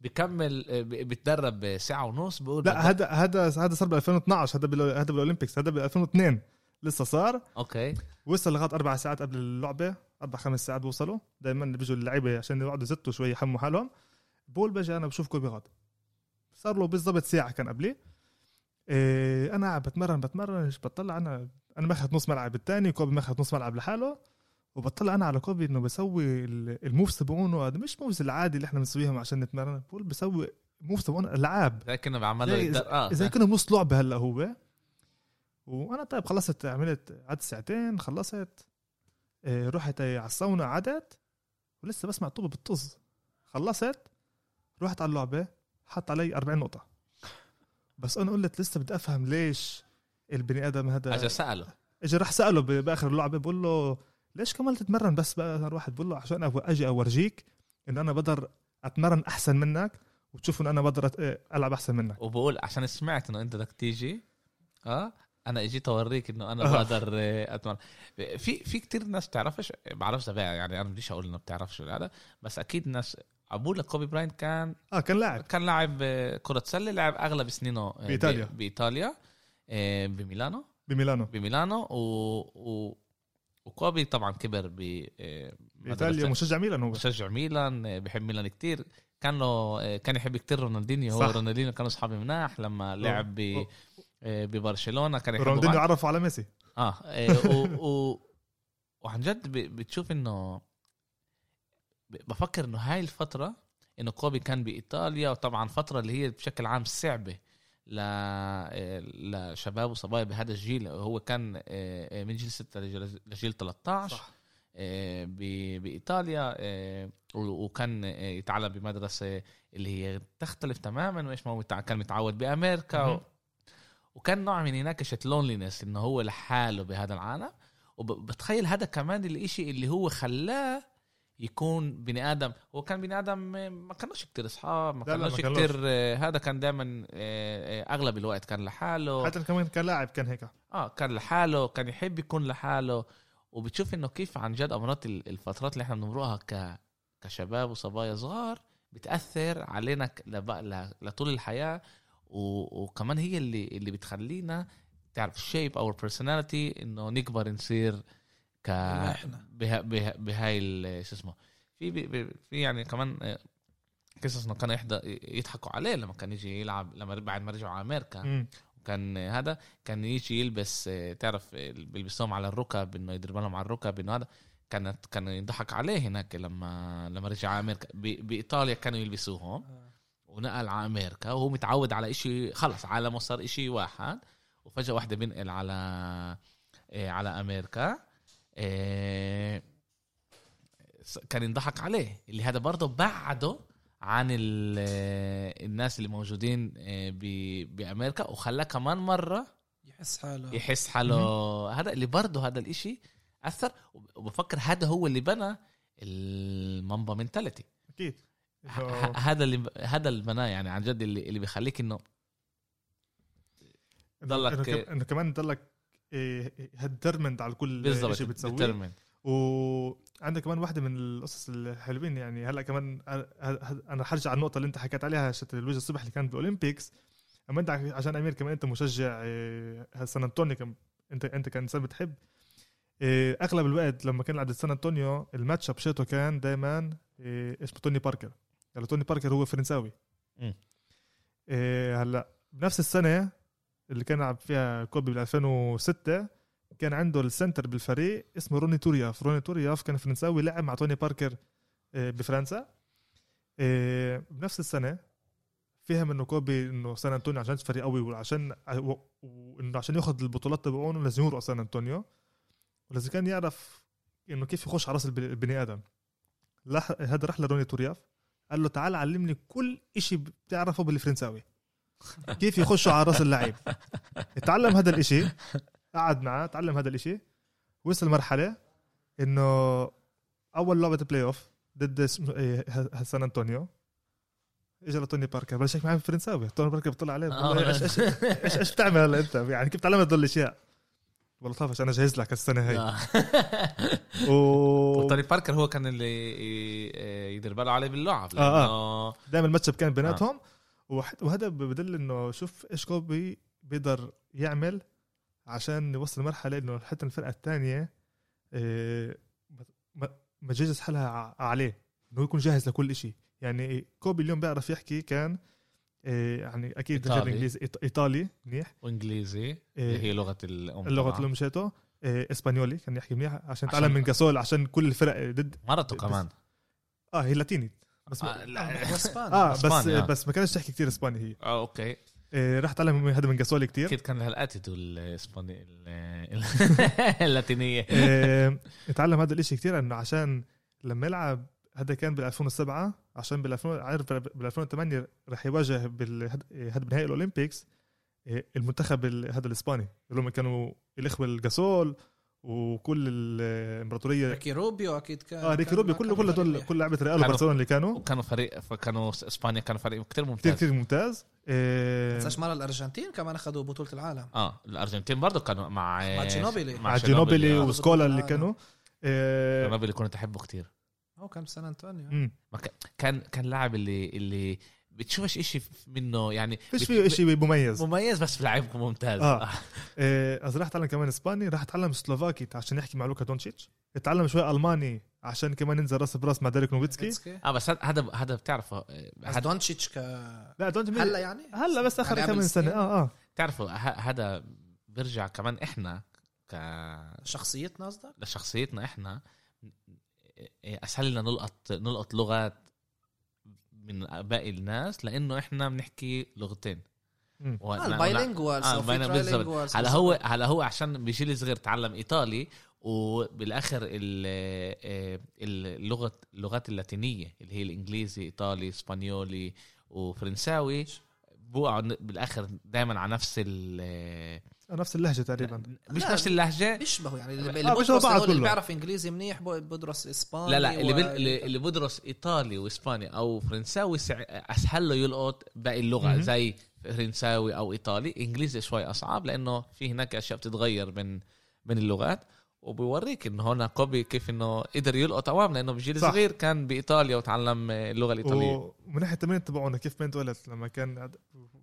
بكمل ب- بتدرب ساعة ونص بقول لا هذا هذا هذا صار بال 2012 هذا بال- هذا بال Olympics هذا بال 2002 لسه صار. okay. وصل لغاية أربع ساعات قبل اللعبة أربع خمس ساعات بوصلوا دائما بيجوا اللعيبة عشان يقعدوا يزتوا شوي يحموا حالهم. بقول بجي أنا بشوف كوبي غاد صار له بالضبط ساعة كان قبلي. إيه أنا بتمرن بتمرن بطلع أنا أنا ماخذ نص ملعب الثاني كوبي ماخذ نص ملعب لحاله. وبطلع أنا على كوبي إنه بسوي ال- ال moves تبعونه. هذا مش moves العادي اللي إحنا بنسويهم عشان نتمرن. بقول بسوي moves تبعونه ألعاب. زي كنا بعمل زي- آه اذا كنا بنص لعبة هلأ هو. وأنا طيب خلصت عملت قعدت ساعتين خلصت إيه، رحت على الساونا قعدت ولسه بسمع طوبه بتطز خلصت رحت على اللعبة حط علي 40 نقطة. بس أنا قلت لسه بدي أفهم ليش البني آدم اجى هذا سأله. اجى راح سأله بآخر اللعبة. بقول له ليش كملت تتمرن بس بقى واحد بقول له عشان أجي أورجيك انه أنا بقدر أتمرن أحسن منك وتشوف انه أنا بقدر ألعب أحسن منك. وبقول عشان سمعت إنه أنت بدك تيجي آه أنا إجيت أوريك إنه أنا آه. بقدر آه، أتمرن. في في كتير ناس بتعرفش بعرفش بقى يعني أنا بديش أقول إنه بتعرفش ولا هذا بس أكيد ناس بقول لك كوبي براينت كان آه كان لاعب. كان لاعب آه، كرة سلة لعب أغلب سنينه بإيطاليا آه، بميلانو. بميلانو. بميلانو و, و وكوبي طبعا كبر ب آه، بايطاليا مدرسة- مشجع ميلان هو. مشجع ميلان آه، بحب ميلان كتير. كان له آه، كان يحب كتير رونالدينيو. هو. رونالدينيو كانوا اصحاب مناح لما لعب ب ببرشلونة كان يحبوا رونالدينيو. عرفه على ميسي. آه و, و وعن جد بتشوف إنه بفكر إنه هاي الفترة إنه كوبي كان بإيطاليا. وطبعا فترة اللي هي بشكل عام صعبة. لشباب وصبايا بهذا الجيل هو كان آه، من جيل 6 لجيل لجيل 13 صح. آه، بإيطاليا آه، وكان يتعلم بمدرسة اللي هي تختلف تماما وإيش ما هو كان متعود بأمريكا مهم. و... وكان نوع من هناك لونلينس إنه هو لحاله بهذا العالم وبتخيل هذا كمان الإشي اللي هو خلاه يكون بني آدم هو كان بني آدم ما كانوش كتير أصحاب ما كانوش. كتير آه، هذا كان دائما أغلب الوقت كان لحاله حتى كمان كان لاعب كان هيك آه كان لحاله كان يحب يكون لحاله وبتشوف إنه كيف عن جد امرات ال- الفترات اللي إحنا بنمرقها ك كشباب وصبايا صغار بتأثر علينا. لطول الحياة. وكمان هي اللي اللي بتخلينا تعرف shape our personality إنه نكبر نصير ك بها... بها... بهاي شو اسمه في. في يعني كمان آه، قصص إنه كانوا يحضر يضحكوا عليه لما كان يجي يلعب لما بعد ما رجعوا على أمريكا. كان هذا كان يجي يلبس آه، تعرف آه، بيلبسوهم على الركب إنه يضرب لهم على الركب إنه هذا. كانت كان يضحك عليه هناك لما لما رجع على أمريكا بإيطاليا كانوا يلبسوهم. ونقل على أمريكا وهو متعود على إشي خلص عالمه صار إشي واحد. وفجأة واحدة بينقل على آه، على أمريكا. آه، كان ينضحك عليه. اللي هذا برضه بعده عن آه، الناس اللي موجودين آه، ب- بأمريكا وخلاه كمان مرة يحس حاله. يحس حاله. هذا اللي برضه هذا الإشي أثر. وبفكر هذا هو اللي بنى المامبا منتاليتي أكيد. هذا اللي هذا اللي بناه يعني عن جد اللي اللي بيخليك إنه ضلك- إنه كمان ضلك هدرمند على كل شيء بتسويه. وعندك كمان واحدة من القصص الحلوين يعني. هلأ كمان أنا حرجع على النقطة اللي أنت حكيت عليها شت الوجه الصبح اللي كانت بال Olympics أما أنت عشان أمير كمان أنت مشجع إيه، سان أنطونيو كم انت أنت كان إنسان بتحب. إيه، أغلب الوقت لما كان يلعب سان أنطونيو ال matchup شيته كان دائما اسمه توني باركر. يعني توني باركر هو فرنساوي. إيه، هلأ بنفس السنة اللي كان لعب فيها كوبي بال 2006 كان عنده ال center بالفريق اسمه روني تورياف. روني تورياف كان فرنساوي لعب مع توني باركر آه، بفرنسا. آه، بنفس السنة فهم إنه كوبي إنه سان أنطونيو عشان فريق قوي وعشان وإنه عشان ياخذ البطولات تبعونه لازم يروح سان أنطونيو. ولازم كان يعرف إنه كيف يخش على رأس الب- البني آدم. هذا راح لروني تورياف. قال له تعال علمني كل إشي بتعرفه بالفرنساوي. كيف يخشوا على رأس اللعيب؟ اتعلم هذا الإشي. قعد معاه تعلم هذا الإشي. وصل مرحلة إنه أول لعبة playoff ضد إيه، سان أنطونيو. اجى لتوني باركر. بلش يحكي معي بالفرنساوي توني باركر بيطلع عليه. له إيش إيش إيش إيش بتعمل هلا أنت؟ يعني كيف تعلمت هدول الأشياء؟ والله طافش أنا جاهز لك السنة هي آه. و وتوني باركر هو كان اللي يدير باله عليه باللعب آه، لأنه دائما الماتش كان بيناتهم. وح- وهذا بدل إنه شوف إيش كوبي بيقدر يعمل عشان يوصل لمرحلة إنه حتى الفرقة الثانية إيه، ما تجهز حالها عليه إنه يكون جاهز لكل شيء يعني كوبي اليوم بيعرف يحكي كان إيه، يعني أكيد إيطالي. إنجليزي إيطالي منيح وإنجليزي إيه، اللي هي لغة الام طبعاً. الام شاتو إسبانيولي كان يحكي منيح عشان عشان- يتعلم من جاسول عشان كل الفرق ضد مرته كمان آه هي لاتيني بس آه، لا. هو إسباني. آه بس إسبانيا. بس ما كانش تحكي كتير إسباني هي. آه أوكي. إيه، راح اتعلم من هذا من جاسول كتير. أكيد كان لها ال attitude الاسباني ال- اللاتينية. إيه، اتعلم هذا الإشي كتير إنه عشان لما يلعب هذا كان بال 2007 عشان بال 2000 عارف بال 2008 رح يواجه هذا بنهائي ال Olympics إيه، المنتخب ال- هذا الإسباني اللي هم كانوا الإخوة الجاسول وكل الامبراطوريه ريكي روبيو أكيد كان آه ريكي روبيو كل كان كل هدول فريق كل لعبه ريال وبرشلونة اللي كانوا. وكانوا فريق كانوا إسبانيا كانوا فريق كتير كتير ممتاز. كتير ممتاز. إيه، تنساش مرة الأرجنتين كمان اخذوا بطولة العالم. آه الأرجنتين برضه كانوا مع مع جينوبيلي. مع جينوبيلي آه. وسكولا اللي آه. كانوا. جينوبيلي كنت أحبه كتير. هو كان بسان أنطونيو. كان كان لاعب اللي اللي بتشوفش اشي منه يعني فيش بت- فيه شيء مميز مميز بس لعيب ممتاز آه. إيه، إذا راح أتعلم كمان إسباني راح أتعلم سلوفاكي عشان يحكي مع لوكا دونتشيتش اتعلم شوي ألماني عشان كمان ينزل رأس براس مع ديريك نوفيتسكي. آه بس هذا- هذا بتعرفه بس هذا دونتشيتش ك لا دونتش هلا يعني هلا بس آخر كم سنة؟ آه آه بتعرفوا هذا بيرجع كمان إحنا ك شخصيتنا قصدك؟ لشخصيتنا إحنا أسهل لنا نلقط نلقط لغات من باقي الناس لأنه إحنا بنحكي لغتين. آه البايلينجوال آه، على هو على هو عشان بجيل صغير تعلم إيطالي وبالآخر ال- آه، اللغة اللغات اللاتينية اللي هي الإنجليزي إيطالي إسبانيولي وفرنساوي بوقعوا بالآخر دائما على نفس ال نفس اللهجة تقريبا مش لا، نفس اللهجة بيشبهوا يعني اللي, آه، هو اللي. بيعرف إنجليزي منيح بدرس إسباني لا لا اللي, و- بل... اللي اللي بدرس إيطالي وإسباني أو فرنساوي سع... أسهل له يلقط باقي اللغة مهم. زي فرنساوي أو إيطالي إنجليزي شوي أصعب لأنه في هناك أشياء بتتغير من من اللغات وبيوريك إنه هنا كوبي كيف إنه قدر يلقط اوام لأنه بجيل صح. صغير كان بإيطاليا وتعلم اللغة الإيطالية و... ومن ناحية التمرين تبعونا كيف بنت ولد لما كان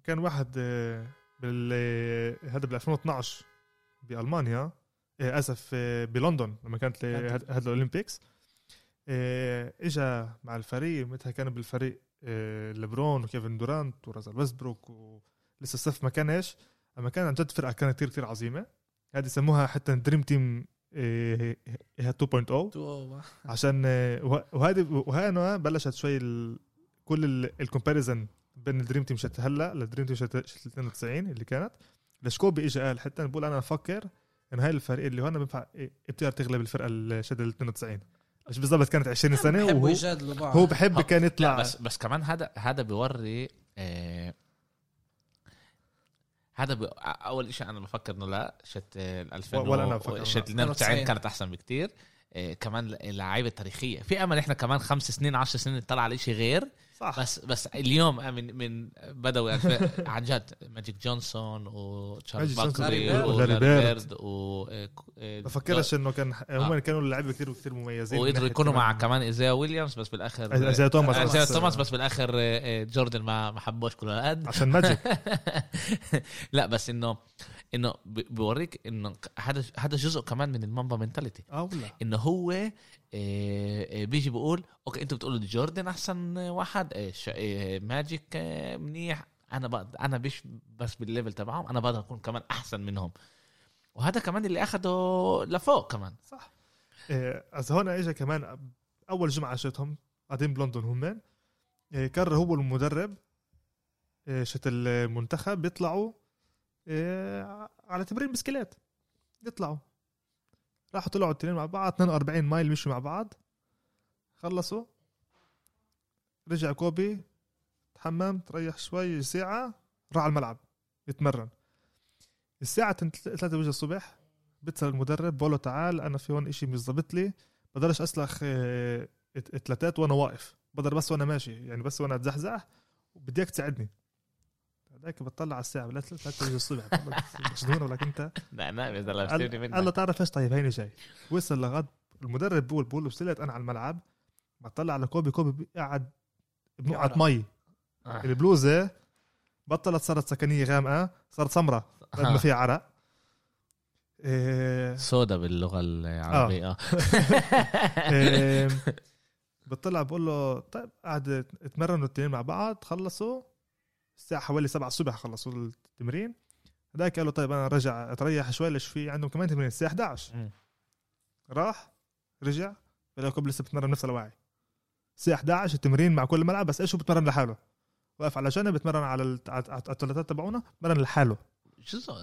كان واحد آه، بال هذا بال 2012 بألمانيا آه، اسف آه، بلندن لما كانت هاد ال Olympics اجى مع الفريق متى كان بالفريق ليبرون وكيفن دورانت وراسل ويستبروك ولسه الصف ما كانش أما كان عن جد فرقة كانت كثير كثير عظيمة. هذه يسموها حتى dream team 2.0 two- عشان وه- وهذه وهنا بلشت شوي ال... كل ال comparison بين ال dream team شت هلا لل dream team شت شت 92 اللي كانت. لشكوبي اجى قال حتى بقول أنا بفكر انه هاي الفريق اللي هون بينفع إيه، بتقدر تغلب الفرقة اللي شت ال 92 مش بالضبط كانت 20 سنة وهو هو بحب آه، كان لا يطلع بس بس كمان هذا هذا بيوري آه هذا ب... أول شيء أنا بفكر إنه لا شت ال 2000 ولا أنا بفكر. شت 92 92 كانت أحسن بكتير. آه كمان اللعيبه التاريخيه في أمل إحنا كمان خمس سنين عشر سنين نطلع على شيء غير. صح. بس بس اليوم من من بدوي عن جد ماجيك جونسون وتشارلز باركلي ولاري بيرد. و آه، آه، بفكرش إنه كان هم آه. كانوا اللعيبه كثير كثير مميزين وقدروا يكونوا مع كمان- ايزايا ويليامز بس بالاخر إيزايا توماس ايزايا بس- توماس بس بالآخر آه، آه، جوردن ما ما حبوش كل هالقد. عشان ماجيك. لا بس انه إنه بوريك إنه هذا هذا جزء كمان من ال Mamba mentality آه والله. إنه هو آه، آه، بيجي بيقول أوكي أنتوا بتقولوا جوردن أحسن واحد آه، آه، ماجيك آه، منيح. أنا أنا مش بس بال level تبعهم أنا بقدر أكون كمان أحسن منهم. وهذا كمان اللي أخده لفوق كمان. صح. إيه از هون اجى كمان أول جمعة شفتهم قاعدين بلندن هم. قرر هو المدرب شت المنتخب بيطلعوا على تمرين بسكليت يطلعوا راحوا طلعوا الاثنين مع بعض 42 mile مشوا مع بعض. خلصوا. رجع كوبي تحمم تريح شوي ساعة راح على الملعب يتمرن. الساعة 3 وجه الصبح بيتصل المدرب بقول له تعال أنا في هون إشي مش ظابط لي بقدرش أسلخ آه، ثلاثات وأنا واقف. بقدر بس وأنا ماشي يعني بس وأنا أتزحزح وبدي إياك تساعدني. هذاك بطلع على الساعة لا ثلاثة وجه الصبح مجنون ولا انت لا اذا قال لابسيني قال له منك. تعرف إيش؟ طيب هيني جاي. وصل لغد المدرب بقول بقول له وصلت أنا على الملعب بطلع على كوبي كوبي قاعد يعرق. مي. آه. البلوزة بطلت صارت سكنية غامقة صارت سمراء ما فيها عرق. إيه. سودا باللغة العربية. آه. إيه، بطلع بقول له طيب قعد اتمرنوا الاثنين مع بعض خلصوا. الساعة حوالي 7 الصبح خلصوا التمرين. هذاك قال له طيب أنا رجع أتريح شوي ليش في عندهم كمان تمرين؟ الساعة 11 مم. راح رجع بلاقي كوب لسه بتمرن نفس الواعي الساعة 11 التمرين مع كل ملعب بس إيش هو بتمرن لحاله؟ واقف على جنب بتمرن على الت- على على الثلاثات تبعونا بتمرن لحاله. جزء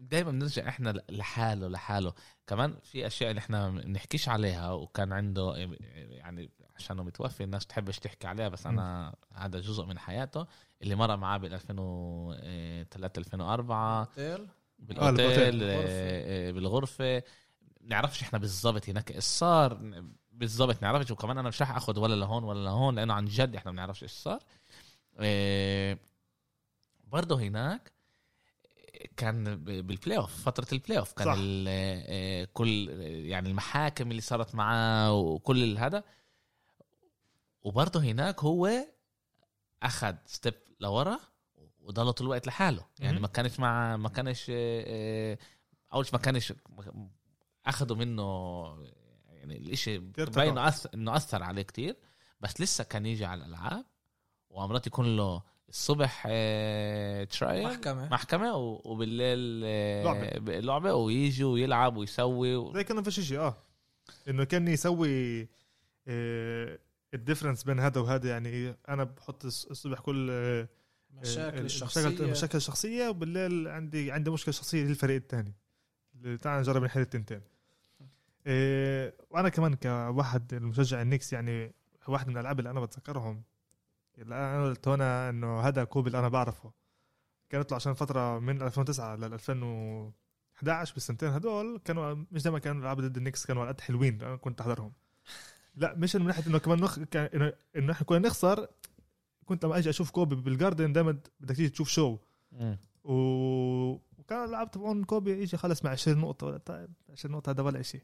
دائما بنرجع إحنا لحاله لحاله. كمان في أشياء اللي إحنا بنحكيش عليها وكان عنده يعني عشانه متوفي الناس تحبش تحكي عليها بس أنا هذا جزء من حياته. اللي مر معاه بال 2003 2004 اوتيل بالأوتيل؟ بالأوتيل. آه، بالغرفة. نعرفش إحنا بالضبط هناك إيش صار. بالضبط نعرفش. وكمان أنا مش راح آخذ ولا لهون ولا لهون لأنه عن جد إحنا ما بنعرفش إيش صار. آه، برضه هناك كان بال playoff فترة ال playoff كان آه، كل يعني المحاكم اللي صارت معاه وكل هذا. وبرضه هناك هو أخذ step لورا وضل طول الوقت لحاله يعني. ما كانش مع ما كانش آه، آه، أول ما كانش اخذوا منه يعني الإشي باين. إنه أثر عليه كتير بس لسه كان يجي على الألعاب وامرات يكون له الصبح آه، trial محكمة محكمة و- وبالليل آه، لعبة. لعبة ويجي ويلعب ويسوي و... زي كأنه فيش شيء آه إنه كان يسوي آه، ال difference بين هذا وهذا يعني أنا بحط الص- الصبح كل آه، مشاكل آه، الشخصية. مشاكل الشخصيه وبالليل عندي عندي مشكلة شخصية للفريق الثاني تعال نجرب نحل التنتين. إيه وأنا كمان كواحد المشجع النكس يعني واحد من الألعاب اللي أنا بتذكرهم اللي أنا قلت هنا إنه هذا كوبي اللي أنا بعرفه. كان يطلع عشان فترة من 2009 لل 2011 بالسنتين هدول كانوا مش دائما كانوا العاب ضد النكس كانوا على قد حلوين أنا كنت أحضرهم. لا مش من ناحية إنه كمان نخ... كان إنه إحنا كنا نخسر كنت لما أجي أشوف كوبي بالجاردن دائما بدك تيجي تشوف شو. و... وكان اللاعب تبعون كوبي يجي خلص مع 20 نقطة ولا طيب 20 نقطة هذا ولا شيء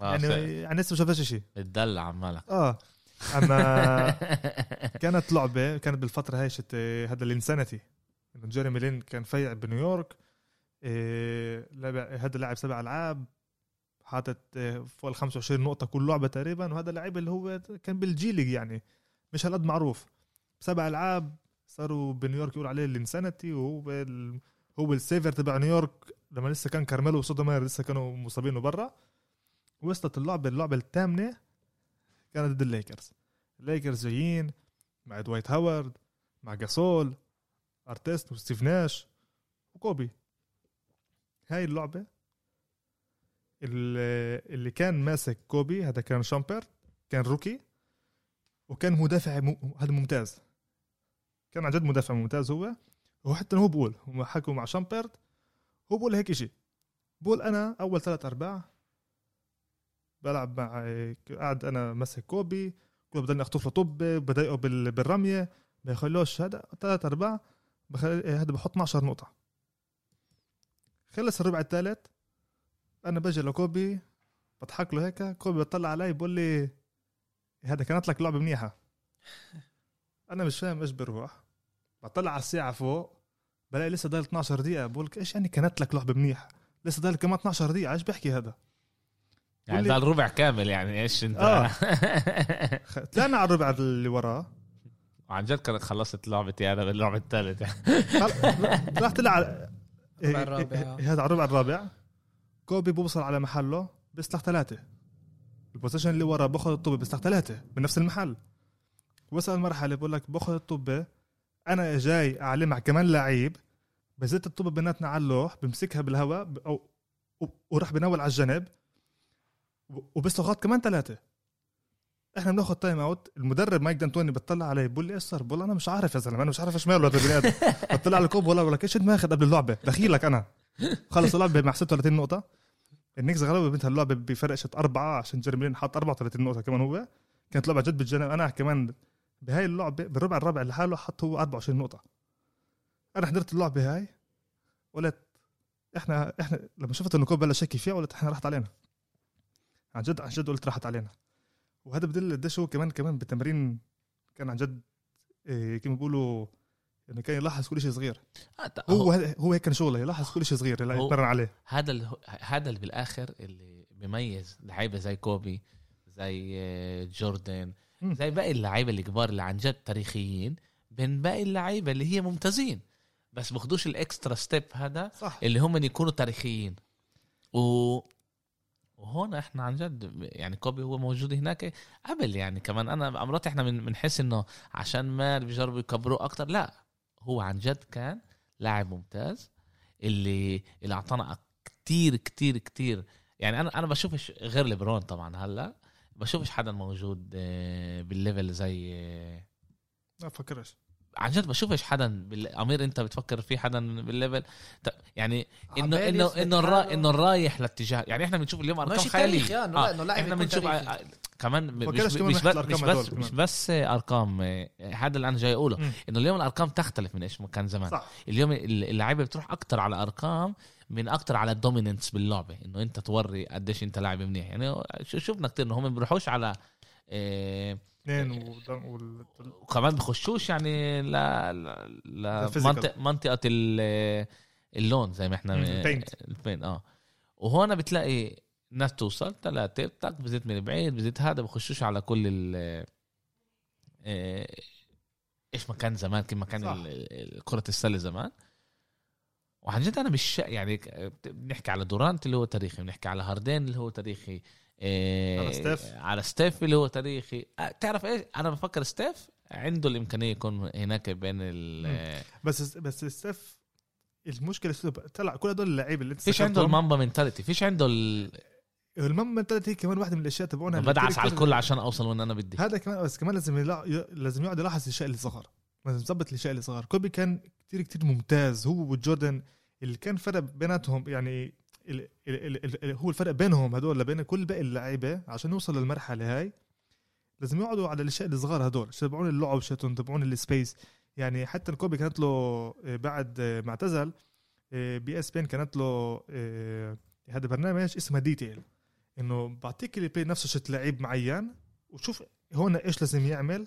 آه، يعني يعني لسه ما شافش شيء بتدلع عمالك. آه. أما كانت لعبة كانت بالفترة هاي شت هذا الإنسانتي. إنه جيريمي لين كان فيع بنيويورك إيه هذا لاعب سبع ألعاب. حاطط إيه، فوق ال 25 نقطة كل لعبة تقريبا وهذا اللعيب اللي هو كان بالجي ليج يعني مش هالقد معروف. سبع ألعاب صاروا بنيويورك يقول عليه ال insanity وهو. هو ال savior تبع نيويورك لما لسه كان كارميلو وستودماير لسه كانوا مصابين برا وصلت اللعبة اللعبة الثامنة كانت ضد الليكرز. الليكرز جايين مع دوايت هاورد مع جاسول ارتيست وستيف ناش وكوبي. هاي اللعبة اللي كان ماسك كوبي هذا كان شامبرت كان rookie وكان مدافع. هذا ممتاز. كان عن جد مدافع ممتاز هو. وحتى هو بقول هم حكوا مع شامبرت هو بقول هيك شيء بقول أنا أول ثلاث أرباع. بلعب مع قاعد أنا ماسك كوبي. كل بدني أخطف له طب بضايقه بال... بالرمية. ما يخلوش هذا ثلاث أرباع. هذا بحط 12 نقطة. خلص الربع الثالث. أنا بجي لكوبي بضحك له هيك كوبي بيطلع علي بقول لي هذا كانت لك لعبة منيحة. أنا مش فاهم إيش بروح بطلع على الساعة فوق بلاقي لسه ضايل 12 دقيقة. بقول لك إيش يعني كانت لك لعبة منيحة؟ لسه ضايل كمان 12 دقيقة. إيش بحكي هذا؟ يعني ده الربع كامل يعني إيش أنت؟ آه. طلعنا على الربع اللي وراه. وعن جد كانت خلصت لعبتي أنا باللعبة الثالثة. راح طلع على الربع الرابع. هذا على الربع الرابع. كوبي بوصل على محله بيسلخ ثلاثة. ال possession اللي ورا باخذ الطوبة بيسلخ ثلاثة بنفس المحل. وصل المرحلة بقول لك باخذ الطوبة أنا جاي أعلمها كمان لعيب. بزت الطوبة بيناتنا على اللوح بمسكها بالهواء أو وراح بنول على الجنب. وبيسلخات كمان ثلاثة. إحنا بناخذ تايم اوت المدرب مايك دانتوني بتطلع علي بقول لي إيش صار بقول له أنا مش عارف يا زلمة أنا مش عارف إيش ماله هذا البني آدم. بطلع على الكوب ولا بقول لك إيش أنت ماخذ قبل اللعبة؟ دخيلك أنا. خلص اللعبة مع 36 نقطة. النكس غلبوا بنت اللعبة بفرق شت أربعة عشان جيرمين حط 34 نقطة كمان هو. كانت لعبة جد بالجنب أنا كمان بهاي اللعبة بالربع الرابع لحاله حط هو 24 نقطة. أنا حضرت اللعبة هاي قلت إحنا إحنا لما شفت إنه كوبي بلش يحكي فيها قلت إحنا راحت علينا. عن جد عن جد قلت راحت علينا. وهذا بدل قديش هو كمان كمان بالتمرين كان عن جد إيه كيف بيقولوا إنه كان يلاحظ كل شيء صغير. هو هو هيك كان شغله يلاحظ كل شيء صغير اللي يتمرن عليه. هذا ال... هذا اللي بالآخر اللي بيميز لعيبة زي كوبي زي آه، جوردن. زي باقي اللعيبة الكبار اللي عن جد تاريخيين بين باقي اللعيبة اللي هي ممتازين. بس بياخدوش ال extra step هذا صح. اللي هم يكونوا تاريخيين. و وهون إحنا عن جد يعني كوبي هو موجود هناك قبل يعني كمان. أنا مرات إحنا بنحس إنه عشان ما بيجربوا يكبروه أكتر لا. هو عن جد كان لاعب ممتاز اللي اللي أعطانا كتير كتير كتير. يعني أنا أنا بشوفش غير ليبرون طبعا هلأ بشوفش حدا موجود آه، بال level زي آه، ما بفكرش عن جد بشوفش حدا بال... أمير أنت بتفكر في حدا بال level ط- يعني إنه إنه إنه الرا... حاله. إنه رايح لاتجاه يعني إحنا بنشوف اليوم أرقام ماشي خيالية آه، إنه إحنا بنشوف. ع- كمان مش بس مش بس. مش بس أرقام آه، هذا اللي أنا جاي أقوله. إنه اليوم الأرقام تختلف من إيش ما كان زمان صح اليوم ال- اللعيبة بتروح أكتر على أرقام من أكتر على ال dominance باللعبة إنه أنت توري قديش أنت لاعب منيح يعني شفنا كتير إنه هم ما بيروحوش على آه، اثنين ودن- وال- وكمان بخشوش يعني ل ل منطقة ال- اللون زي ما إحنا البينت. البينت آه. وهون بتلاقي ناس توصل ثلاثة تك بزيت من بعيد بزيت هذا بخشوش على كل ال آه، إيش ما كان زمان كيف ما كان كرة السلة زمان. وعن جد أنا مش يعني بنحكي على دورانت اللي هو تاريخي بنحكي على هاردين اللي هو تاريخي. آه، على ستيف. على ستيف اللي هو تاريخي. آه، تعرف إيش؟ أنا بفكر ستيف عنده الإمكانية يكون هناك بين ال مم. بس بس ستيف المشكلة طلع كل هدول اللعيبة اللي أنت فيش عنده المامبا منتاليتي فيش عنده ال... ال mentality هي كمان واحدة من الأشياء تبعونها بدعس على الكل عشان أوصل وين أنا بدي. هذا كمان بس كمان لازم يلا... لازم يقعد يلاحظ الاشياء اللي صغر. لازم يظبط الاشياء اللي صغر. كوبي كان كتير كتير ممتاز. هو وجوردن اللي كان فرق بيناتهم يعني هو الفرق بينهم هدول لبين كل باقي اللعيبة عشان نوصل للمرحلة هاي لازم يقعدوا على الأشياء الصغار هدول تبعون اللعب شتون تبعون السبيس. يعني حتى كوبي كانت له آه، بعد آه، ما اعتزل بي إس بين كانت له آه، هذا برنامج اسمه ديتيل إنه بعطيك البلاي نفسه شت لعيب معين وشوف هون إيش لازم يعمل.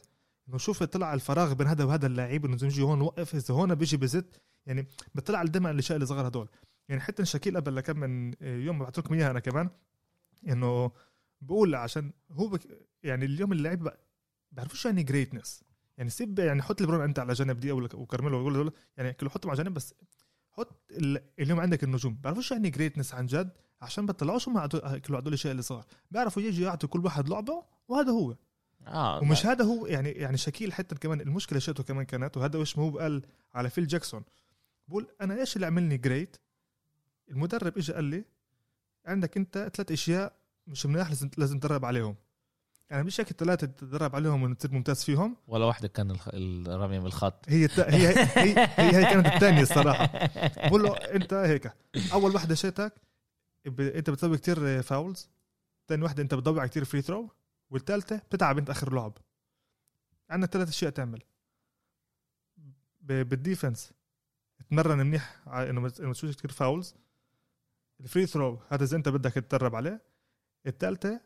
إنه شوف طلع الفراغ بين هذا وهذا اللاعب إنه لازم يجي هون وقف إذا هون بيجي بزت. يعني بطلع دائما على الأشياء الصغار هدول. يعني حتى شاكيل قبل لكم من يوم بعت لكم إياها أنا كمان إنه بقول عشان هو بك يعني اليوم اللاعب بق- بيعرفوش يعني greatness يعني سيب يعني حط ليبرون أنت على جنب دي وكارميلو دول يعني كله حطهم على جنب بس حط ال- اليوم عندك النجوم. بيعرفوش يعني greatness عن جد؟ عشان بطلعوش هم كل هدول الاشياء اللي صار. بيعرفوا يجي يعطوا كل واحد لعبة وهذا هو. آه ومش هذا هو يعني يعني شكيل حتى كمان المشكلة شاته كمان كانت وهذا وش ما هو قال على فيل جاكسون. بقول أنا إيش اللي عملني جريت المدرب اجى قال لي عندك أنت ثلاث أشياء مش مناح لازم لازم تدرب عليهم. يعني مش هيك الثلاثة تدرب عليهم وتصير ممتاز فيهم؟ ولا واحدة كان. الرميه بالخط هي الت... هي, هي, هي, هي, كانت الثانية الصراحة. بقول له أنت هيك أول واحدة شاتك ب... أنت بتسوي كتير fouls ثاني واحدة أنت بتضيع كتير free throw والثالثه بتتعب أنت آخر لعب. عندك ثلاث أشياء تعمل. ب... بال defense تمرن منيح إنه ما تسويش كتير fouls ال free throw هذا إذا أنت بدك تتدرب عليه. الثالثه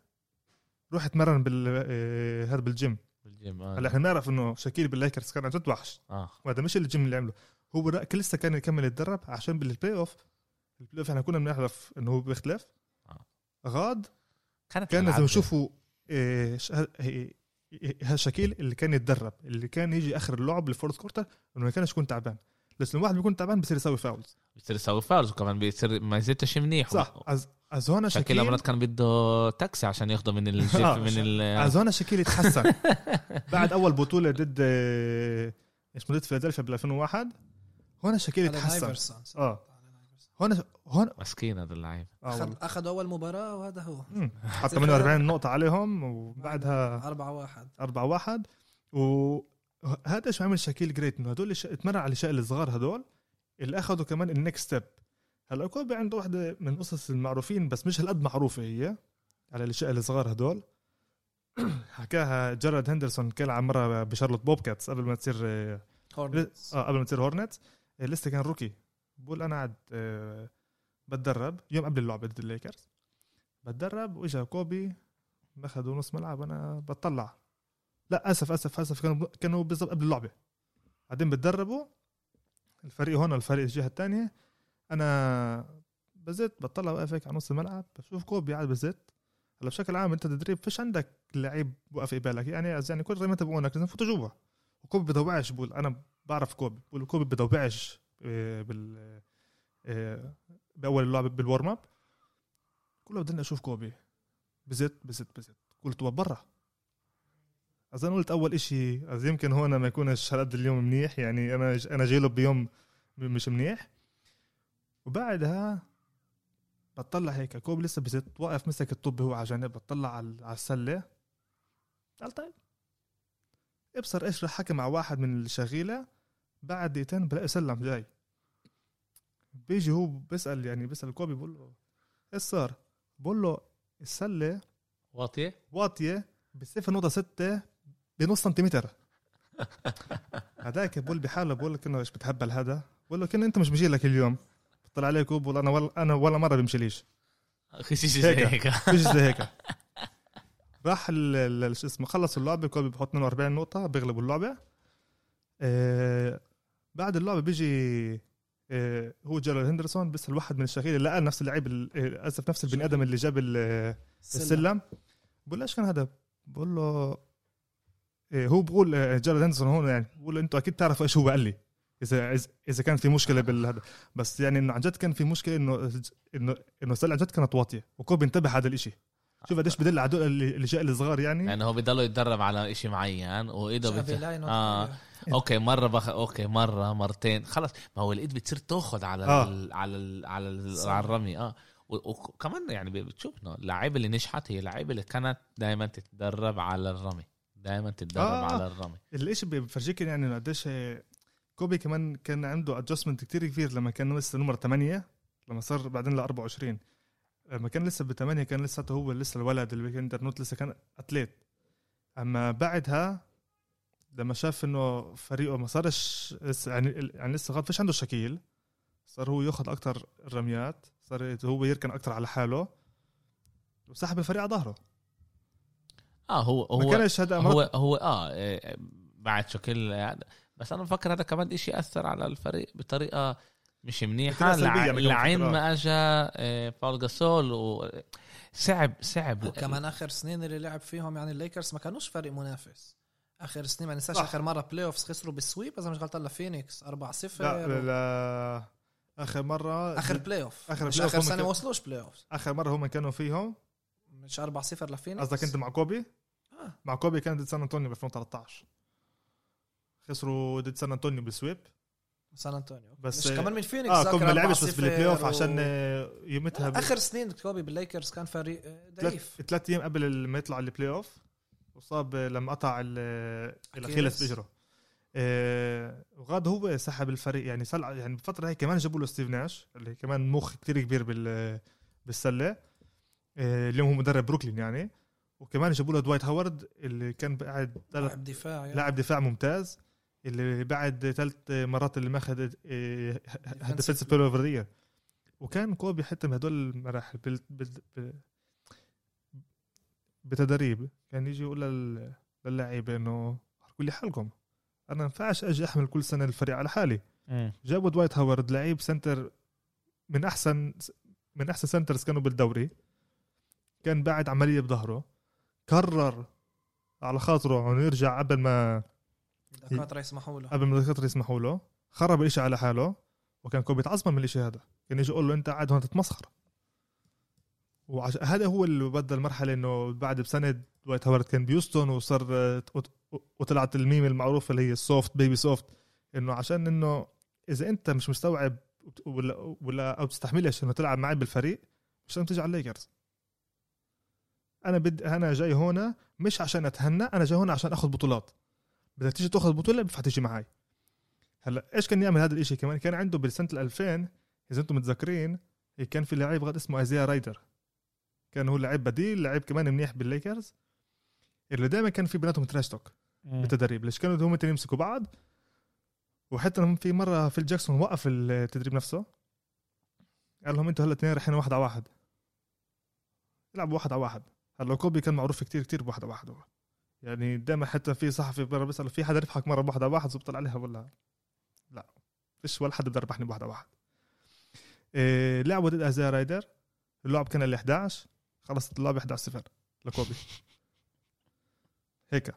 روح اتمرن بال آه، هذا بال gym بال gym آه. هلأ إحنا بنعرف إنه شاكيل بالليكرز كان عن جد وحش. آه. وهذا مش الجيم اللي عمله. هو كل لسه كان يكمل يتدرب عشان بالبلاي اوف البلاي اوف إحنا كنا بنعرف إنه هو بيختلف. آه. غاد كانت كان لازم. نشوفوا إيه ش- ه- هي- هالشكيل اللي كان يتدرب اللي كان يجي آخر اللعب الفورث كورتر إنه ما كانش يكون تعبان. بس لما واحد بيكون تعبان بصير يسوي فاولز بصير يسوي فاولز وكمان بيصير ما يزيدش منيح. صح. از از هون شكيل. مرات كان بده تاكسي عشان ياخده من الجيف آه، من ال از هون شكيل يتحسن. بعد أول بطولة ضد آه، إيش ضد فيلادلفيا بال 2001 هون شكيل يتحسن. آه. هون هون مسكين هذا اللعيب. آه اخذ. اخذ أول مباراة وهذا هو. حط 48 نقطة عليهم وبعدها 4 1 4 1 وهذا شو عمل شاكيل great إنه هدول اتمرن على الاشياء الصغار هدول اللي أخذوا كمان ال next step هلأ كوبي عنده واحدة من القصص المعروفين بس مش هالقد معروفة هي على الاشياء الصغار هدول. حكاها جيرالد هندرسون كان على مرة بشارلوت بوبكاتس قبل ما تصير آه هورنتس قبل ما تصير هورنتس آه، لسه كان rookie. بقول أنا قاعد آه، بتدرب يوم قبل اللعبة ضد الليكرز. بتدرب وإجا كوبي باخذوا نص ملعب أنا بطلع. لا أسف أسف أسف. كانوا كانوا بالضبط قبل اللعبة. بعدين بتدربوا. الفريق هون الفريق الجهة الثانية أنا بزت بطلع واقف هيك على نص الملعب بشوف كوبي قاعد بزت هلأ بشكل عام أنت تدريب فيش عندك لعيب وقف قبالك. يعني يعني كل ما أنت بقولك لازم فوتوا جوا. وكوبي بدوعش بقول أنا بعرف كوبي بقول كوبي بدوعش آه، بال آه، بأول اللعبة بال warm up كله بدنا أشوف كوبي. بزت بزت بزت قلت طب أظن قلت أول إشي אז يمكن هون ما يكونش هالقد اليوم منيح يعني أنا أنا جاي له بيوم مش منيح. وبعدها بطلع هيك كوبي لسه بزت واقف مسك الطابة هو على جنب بطلع على على السلة. قال طيب. ابصر إيش رح حكي مع واحد من الشغيلة بعد دقيقتين بلاقي سلم جاي. بيجي هو بيسأل يعني بيسأل كوبي بقول له إيش صار؟ بقول له السلة واطية؟ واطية ب 0.6 بنص سنتيمتر. هذاك بقول بحاله بقول لك إنه إيش بتهبل هذا بقول له كان أنت مش بجي لك اليوم. بطلع عليه كوب بقول أنا ولا أنا ولا مرة بمشيليش. شيء زي هيك. فيش زي هيك. راح شو اسمه خلص اللعبة كوبي بحط 42 نقطة بيغلبوا اللعبة. آه بعد اللعبة بيجي آه هو جيرالد هندرسون بيسأل واحد من الشغيل لقى نفس اللعيب ال- آه، اسف نفس البني آدم اللي جاب ال- السلم. بقول له إيش كان هذا؟ بقول له هو بقول آه، جيرالد هندرسون هون يعني بقول له إنتوا أكيد تعرفوا إيش هو قال لي إذا إذا- إذا كان في مشكلة بالهذا. بس يعني إنه عن جد كان في مشكلة إنه إنه إنه السله عن جد كانت واطية وكوبي انتبه هذا الإشي. شوف قديش بدل على اللي اللي جاي الصغار يعني. يعني هو بضله يتدرب على إشي معين وإيده بت... line آه. okay مرة بخ... okay مرة مرتين خلص ما هو الإيد بتصير تأخذ على آه. ال... على ال... على ال... على الرمي آه. و- وكمان يعني بتشوف إنه اللعيبة اللي نجحت هي اللعيبة اللي كانت دائما تتدرب على الرمي. دائما تتدرب آه. على الرمي. الاشي بفرجيك يعني قديش آه، كوبي كمان كان عنده adjustment كتير كبير لما كان لسه نمرة 8 لما صار بعدين ل 24 لما كان لسه بثمانية كان لسه هو لسه الولد اللي كان not لسه كان athlete أما بعدها لما شاف إنه فريقه ما صارش لسه يعني يعني لسه غلط فيش عنده شكيل. صار هو ياخذ أكتر الرميات صار هو يركن أكتر على حاله. وسحب الفريق على ظهره. آه هو ما هو كانش هذا هو هو آه إيه، بعد شكل يعني بس أنا بفكر هذا كمان إشي اثر على الفريق بطريقة مش منيحة. لعين. ما اجى آه، باول جاسول وصعب صعب وكمان آخر سنين اللي لعب فيهم يعني الليكرز ما كانوش فريق منافس. آخر سنين ما ننساش. آخر مرة playoffs خسروا بال sweep إذا مش غلطان لفينيكس 4 0 لا, لا آخر مرة آخر playoff آخر مش playoff اخر سنة ما وصلوش playoff آخر مرة هم كانوا فيهم؟ مش 4 0 لفينيكس. قصدك أنت مع كوبي؟ مع كوبي كان ضد سان أنطونيو ب 2013 خسروا ضد سان أنطونيو بال sweep سان أنطونيو. بس- مش كمان من فينيكس آه كوبي ما 4-0 لعبش بس بال playoff و- عشان آه، يومتها ب- آخر سنين كوبي بالليكرز كان فريق آه، ضعيف. ثلاث أيام قبل ما يطلع ال playoff وصاب لما قطع ال- ال Achilles باجره آه، وغاد هو سحب الفريق يعني سلع يعني بفترة هي كمان جابوا له ستيف ناش اللي كمان مخ كتير كبير بال بالسلة. آه، اليوم هو مدرب بروكلين يعني. وكمان جابوا له دوايت هاورد اللي كان قاعد ثلاث لاعب دفاع يعني. لاعب دفاع ممتاز اللي بعد ثلاث مرات اللي ماخذ Defensive Player of the وكان كوبي حتى من هدول المراحل بال... بال... بال... بتدريب. كان يجي يقول لل... للعيبه إنه حركوا لي حالكم. أنا ما ينفعش أجي أحمل كل سنة الفريق على حالي. مم. جابوا دوايت هاورد لعيب center من احسن من أحسن centers كانوا بالدوري. كان بعد عملية بظهره. قرر على خاطره انه يرجع قبل ما الدكاتره يسمحوا له قبل ما الدكاتره يسمحوا له خرب الاشي على حاله وكان كوبي يتعصب من الإشي هذا. كان يجي يقول له أنت قاعد هون تتمسخر. وعش... هذا هو اللي بدل المرحلة إنه بعد بسنة دوايت هاورد كان بهيوستون وصار وطلعت الميم المعروفة اللي هي ال soft baby soft إنه عشان إنه إذا أنت مش مستوعب ولا ولا أو بتستحملش إنه تلعب معي بالفريق مش لازم تيجي على الليكرز أنا بدي أنا جاي هون مش عشان أتهنى أنا جاي هون عشان آخذ بطولات. بدك تيجي تأخذ بطولة بينفع تيجي معي هلأ إيش كان يعمل هذا الإشي؟ كمان كان عنده بسنه 2000 إذا أنتم متذكرين كان في لعيب غاد اسمه إيزايا رايدر. كان هو لعيب بديل لعيب كمان منيح بالليكرز. اللي دائما كان في بيناتهم trash talk بالتدريب. ليش كانوا هم الاثنين يمسكوا بعض؟ وحتى لما في مرة فيل جاكسون وقف التدريب نفسه قال لهم أنتوا هلأ الاثنين رايحين واحد على واحد. يلعبوا واحد على واحد. هلا كوبي كان معروف كتير كتير واحد هو. يعني دائما حتى في صحفي برا بيسأل في حدا ربحك مرة بواحد على واحد زبط عليها ولا لا فيش ولا حدا بده يربحني بواحد على واحد إيه لعبوا ضد إيزايا رايدر. اللعب كان ال 11 خلصت اللعبه 11 0 لكوبي. هيك.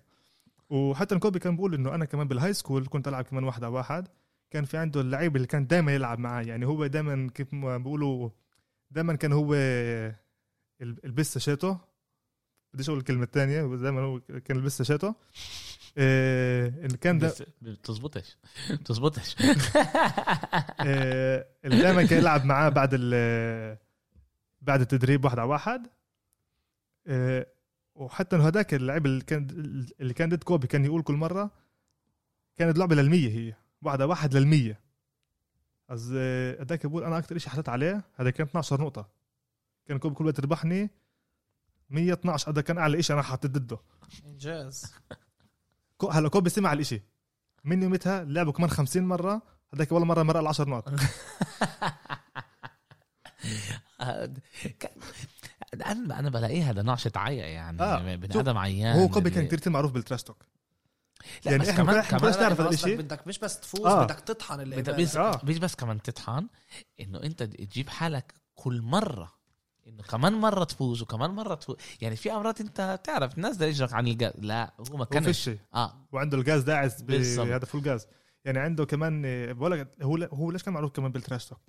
وحتى كوبي كان بيقول إنه أنا كمان بال high school كنت ألعب كمان واحد على واحد. كان في عنده اللعيب اللي كان دائما يلعب معاه. يعني هو دائما كيف بيقولوا دائما كان هو ال- البسه شاتو. بديش أقول الكلمة الثانية دائما هو كان البسه شاتو. إيه إن كان دا بس بتزبطش بتزبطش إيه اللي دائما كان يلعب معاه بعد ال بعد التدريب واحد على واحد. إيه وحتى إنه هذاك اللعيب اللي كان اللي كان ضد كوبي كان يقول كل مرة كانت لعبة للمية هي. واحد على واحد للمية. از هذاك بقول أنا أكثر شيء حطيت عليه هذا كان 12 نقطة. كان كوبي كل وقت يربحني 112 هذا كان أعلى شيء أنا حطيت ضده انجاز هلا كوبي سمع الإشي من يومتها لعبوا كمان 50 مرة هذاك ولا مرة مرق ال 10 نقط أنا أنا بلاقيه هذا نوع شتعية يعني آه. بني شوف، آدم عيان هو كوبي كان كثير معروف بال trash لا يعني بس إحنا كمان كمان كناش نعرف هذا الإشي بدك مش بس تفوز آه. بدك تطحن اللي بدك. بس آه. مش بس كمان تطحن إنه أنت تجيب حالك كل مرة إنه كمان مرة تفوز وكمان مرة تفوز. يعني في امرات أنت تعرف الناس ده إجرك عن الجاز لا هو ما هو كانش. فيش آه. وعنده الغاز داعس. بهذا full gas يعني عنده كمان بقول لك هو هو ليش كان معروف كمان بال trash talk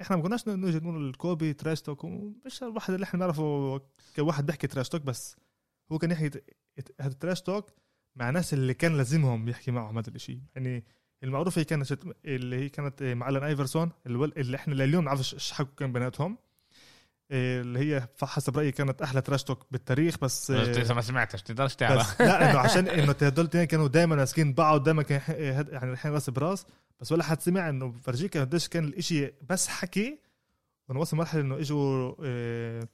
إحنا ما كناش نجي نقول الكوبي trash talk مش الواحد اللي إحنا نعرفه كواحد بيحكي trash talk بس. هو كان يحكي هذا ال trash talk مع ناس اللي كان لازمهم يحكي معهم هذا الشيء يعني المعروفة هي كانت اللي هي كانت مع الان ايفرسون اللي إحنا لليوم نعرف إيش حكوا كان بيناتهم. اللي هي حسب رأيي كانت أحلى trash talk بالتاريخ بس إيه، اذا ما سمعتش تقدرش تعرف لا إنه عشان إنه هدول الاثنين كانوا دائما ماسكين بعض دائما كان يعني الحين رأس براس بس ولا حد سمع إنه فرجيك قديش كان الإشي بس حكي ونوصل مرحلة إنه إجوا آه،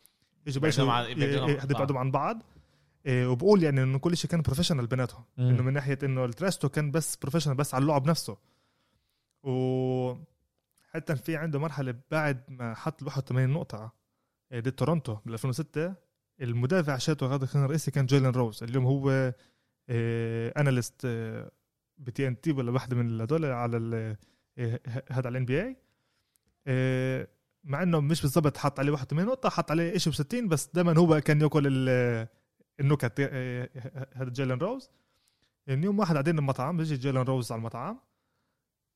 إجوا بلشوا بعدهم عن- بعدهم عن ي- يبعدوا عن بعض. آه، وبقول يعني إنه كل شيء كان professional بيناتهم. إنه من ناحية إنه ال trash talk كان بس professional بس على اللعب نفسه. و حتى في عنده مرحلة بعد ما حط ال 81 نقطة. آه، ضد تورونتو بال 2006 المدافع شاتو هذا كان رئيسي كان جيلين روز. اليوم هو analyst ب TNT ولا واحدة من هذول على آه، هذا على ال NBA مع إنه مش بالضبط حط عليه 81 نقطة حط عليه شيء ب 60 بس دائما هو كان يأكل ال- النكت آه، هذا جيلين روز. يعني يوم واحد قاعدين بالمطعم بيجي جيلين روز على المطعم.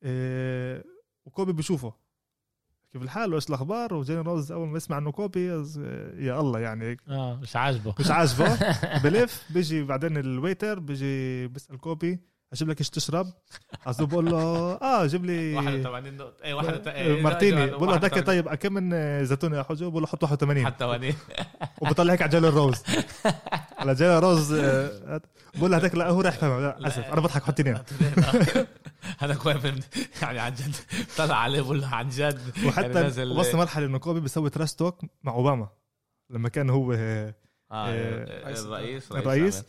آه، وكوبي بشوفه كيف الحال؟ وإيش الأخبار؟ وجيلين روز أول ما يسمع إنه كوبي يا الله يعني. آه مش عاجبه. مش عاجبه. بلف بيجي بعدين ال waiter بيجي بيسأل كوبي. أجيب لك إيش تشرب؟ قصده بقول له آه جيب لي 81 نقطة. اي آه، مارتيني. بقول له هداك طيب كم من زيتون يا حجو بقول له حط 81 حتى واني وبطلع هيك على جيلين روز على جيلين روز آه، بقول له هداك لا هو راح يفهم لا اسف أنا بضحك حط اثنين هذا كويس يعني عن جد طلع عليه بقول له عن جد. يعني وحتى وصل مرحلة إنه كوبي بيسوي trash talk مع أوباما لما كان هو آه، آه الرئيس رئيس الرئيس.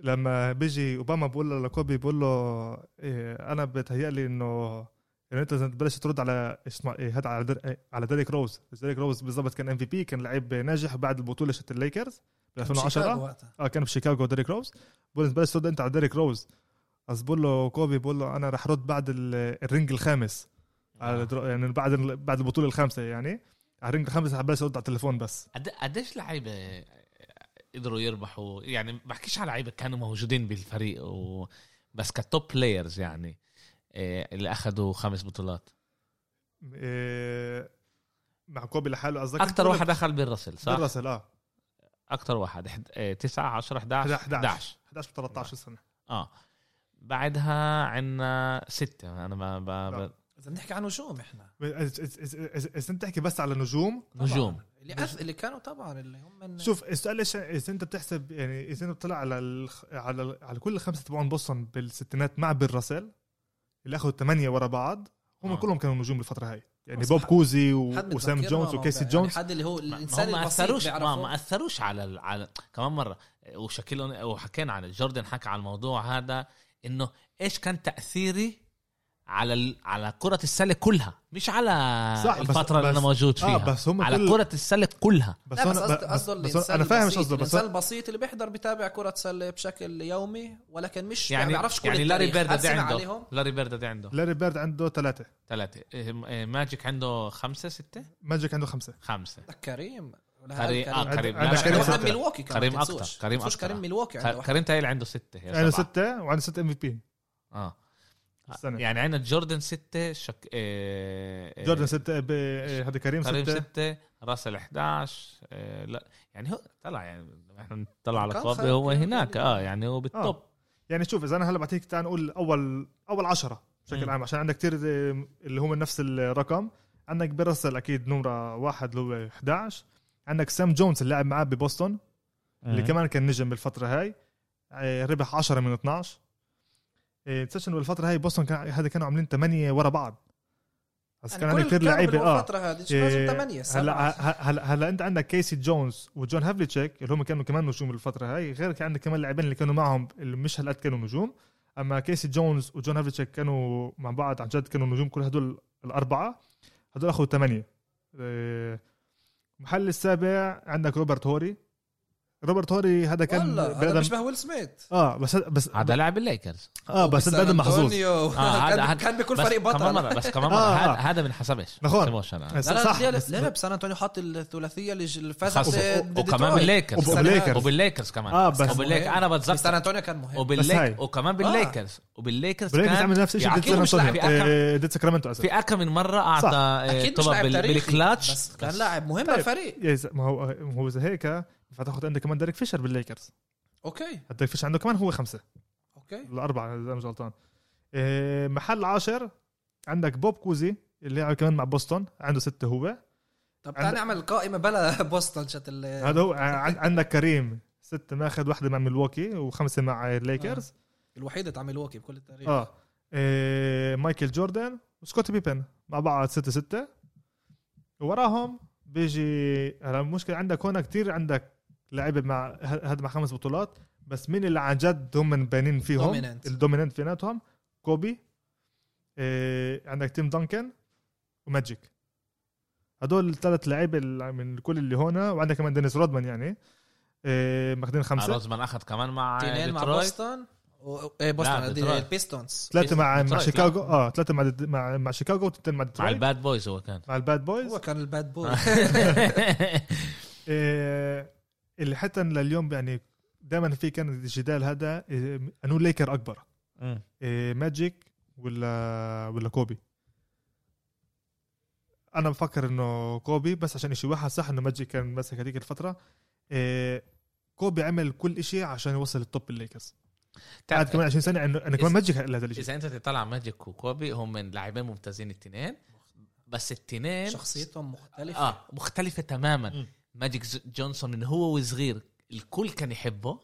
لما بيجي أوباما بقول له لكوبي بقول له إيه أنا بتهيألي إنه انه انت لازم تبلش ترد على اسمع إيه هذا على در... إيه على ديريك روز. ديريك روز بالضبط كان MVP كان لعيب ناجح بعد البطولة شت الليكرز ب شيكاغو 2010 وقتها. آه كان بشيكاغو ديريك روز. بقول له تبلش ترد أنت على ديريك روز. بس بقول له كوبي بقول له أنا رح رد بعد ال- ال ring الخامس. على در... يعني بعد بعد البطولة الخامسة يعني. على ال ring الخامس رح بلش ارد على التليفون بس. قد- قديش لعيبة قدروا يربحوا. يعني بحكيش على لعيبة كانوا موجودين بالفريق و... بس ك top players يعني إيه اللي اخذوا خمس بطولات. إيه مع كوبي لحاله قصدك أكثر واحد دخل بالرسل صح؟ بالرسل آه. أكثر واحد إحد- إيه 9 10 11 11 11 11 13 سنة. آه. بعدها عندنا ستة. أنا ما ب... ب... إذا بنحكي عن نجوم إحنا. إذا- إذا- إذا إذا- اذا انت تحكي بس على نجوم نجوم. طبعاً. اللي أث... اللي كانوا طبعا اللي هم من... شوف السؤال ليش اذا أنت بتحسب؟ يعني إذا أنت بتطلع على الخ... على على كل الخمسه تبعون بوسطن بالستينات مع بيل راسل اللي أخذوا ثمانيه ورا بعض هم آه. كلهم كانوا نجوم بالفترة هاي. يعني بوب كوزي و... وسام جونز وكيسي يعني جونز. حد اللي هو ما الإنسان ما اثروش ما, ما أثروش على ال- على كمان مرة وشكيل وحكينا عن جوردن حكى على الموضوع هذا إنه إيش كان تأثيري على ال... على كرة السلة كلها مش على صح، بس- الفترة اللي بس- أنا موجود فيها. آه بس هم على كل... كرة السلة كلها. بس بس قصده بس الانسان أنا فاهم إيش البسيط، قصده بس الإنسان البسيط اللي بيحضر بيتابع كرة سلة بشكل يومي ولكن مش يعني يعني بيعرفش كل يعني لاري. بيرد عنده؟ لاري بيرد عنده. لاري بيرد عنده ثلاثة. ثلاثة. إيه، إيه، ماجيك عنده خمسة ستة؟ ماجيك عنده خمسة. خمسة. كريم. كريم آه كريم. لا، كريم كريم ستة. كريم ميلواكي كمان كريم. أكتر، كريم ميلواكي. كريم تايل عنده ستة. عنده. ستة وعنده ستة MVP آه. السنة. يعني عندنا جوردن ستة شك... إيه... جوردن ستة ب... إيه، هذا كريم كريم ستة. ستة راسل 11 إيه لا يعني هو طلع يعني إحنا نطلع على خير هو هناك. آه يعني هو بال top. يعني شوف إذا أنا هلا بعطيك تعال نقول أول أول عشرة بشكل مم. عام عشان عندك كثير اللي هم نفس الرقم. عندك بيل راسل أكيد نمرة واحد اللي هو 11 عندك سام جونز اللي لعب معاه ببوسطن اللي كمان كان نجم بالفترة هاي آه، ربح 10 من 12 تنساش انه بالفترة هاي بوسطن كان هذا كانوا عاملين 8 ورا بعض. بس يعني كان عندك كثير لعيبة آه. بالفترة هذه إيه، لازم ثمانية هلا هلا هلا انت عندك كيسي جونز وجون هافليتشيك اللي هم كانوا كمان نجوم بالفترة هاي غير كان عندك كمان لاعبين اللي كانوا معهم اللي مش هالقد كانوا نجوم. أما كيسي جونز وجون هافليتشيك كانوا مع بعض عن جد كانوا نجوم كل هدول الأربعة. هدول أخذوا ثمانيه إيه، محل السابع عندك روبرت هوري. روبرت هوري هذا كان والله هذا بني آدم- بيشبه ويل سميث. آه بس بس هذا لاعب الليكرز. آه بس آدم محظوظ. آه، هذا- كان- بكل فريق كمان بطل مرة بس كمان مرة. آه، هذا آه. هذا نخون. بس لا لا صح. لا لا بس سان أنطونيو حط الثلاثية اللي فازت وكمان. بالليكرز. وبالليكرز. وبالليكرز. كمان. آه بس أنا بس سان بتذكر أنطونيو كان مهم. بس وبالليك هاي. وكمان بالليكرز. وبالليكرز كان عمل نفس الشيء ضد سان مش انطونيو إيه، ضد ساكرامنتو في اكم من مرة. أعطى آه، أكيد مش طبعا بالكلاتش بس كان لاعب مهم طيب. بالفريق. يا زلمة، ما هو ما هو إذا هيك فتاخذ عندك كمان ديريك فيشر بالليكرز. okay. ديريك فيشر عنده كمان هو خمسة. okay. الأربعة إذا مش غلطان. إيه، محل عاشر عندك بوب كوزي اللي لعب كمان مع بوسطن عنده ستة هو. طب عند- تعال نعمل قائمة بلا بوسطن شت ال- هذا هو. عن- عندك كريم ستة ماخذ واحدة مع ميلواكي وخمسة مع الليكرز. الوحيدة تاع ميلواكي بكل التاريخ. آه, إيه مايكل جوردن وسكوتي بيبن. مع بعض ستة ستة. وراهم بيجي هلا المشكلة عندك هون كتير عندك لعيبة مع هذا مع خمس بطولات بس مين اللي عن جد هم من بانين فيهم Dominant. ال dominant فيناتهم كوبي إيه عندك تيم دانكن وماجيك هدول الثلاث لعيبة اللي من كل اللي هون وعندك كمان دينيس رودمان يعني إيه ماخذين خمسة. رودمان أخذ كمان مع تنين مع بوسطن. إيه بوسطن ديترويت. البيستونز. ثلاثة مع مع شيكاغو آه ثلاثة مع مع مع شيكاغو وثنتين مع مع ال Bad Boys هو كان. مع ال Bad Boys. هو كان ال bad boy. إيه، اللي حتى لليوم يعني دائما في كان الجدال هذا إيه، انو ليكر أكبر. إيه، ماجيك ولا ولا كوبي؟ أنا بفكر إنه كوبي بس عشان شيء واحد صح إنه ماجيك كان ماسك هذيك الفترة. إيه، كوبي عمل كل شيء عشان يوصل ال top الليكرز بعد تعرف- كمان 20 سنه انه إنه كمان ماجيك هذا الشيء إذا أنت تطلع ماجيك وكوبي هم من لاعبين ممتازين التنين بس التنين شخصيتهم مختلفة. آه مختلفة تماما. مم. ماجيك جونسون من هو وصغير الكل كان يحبه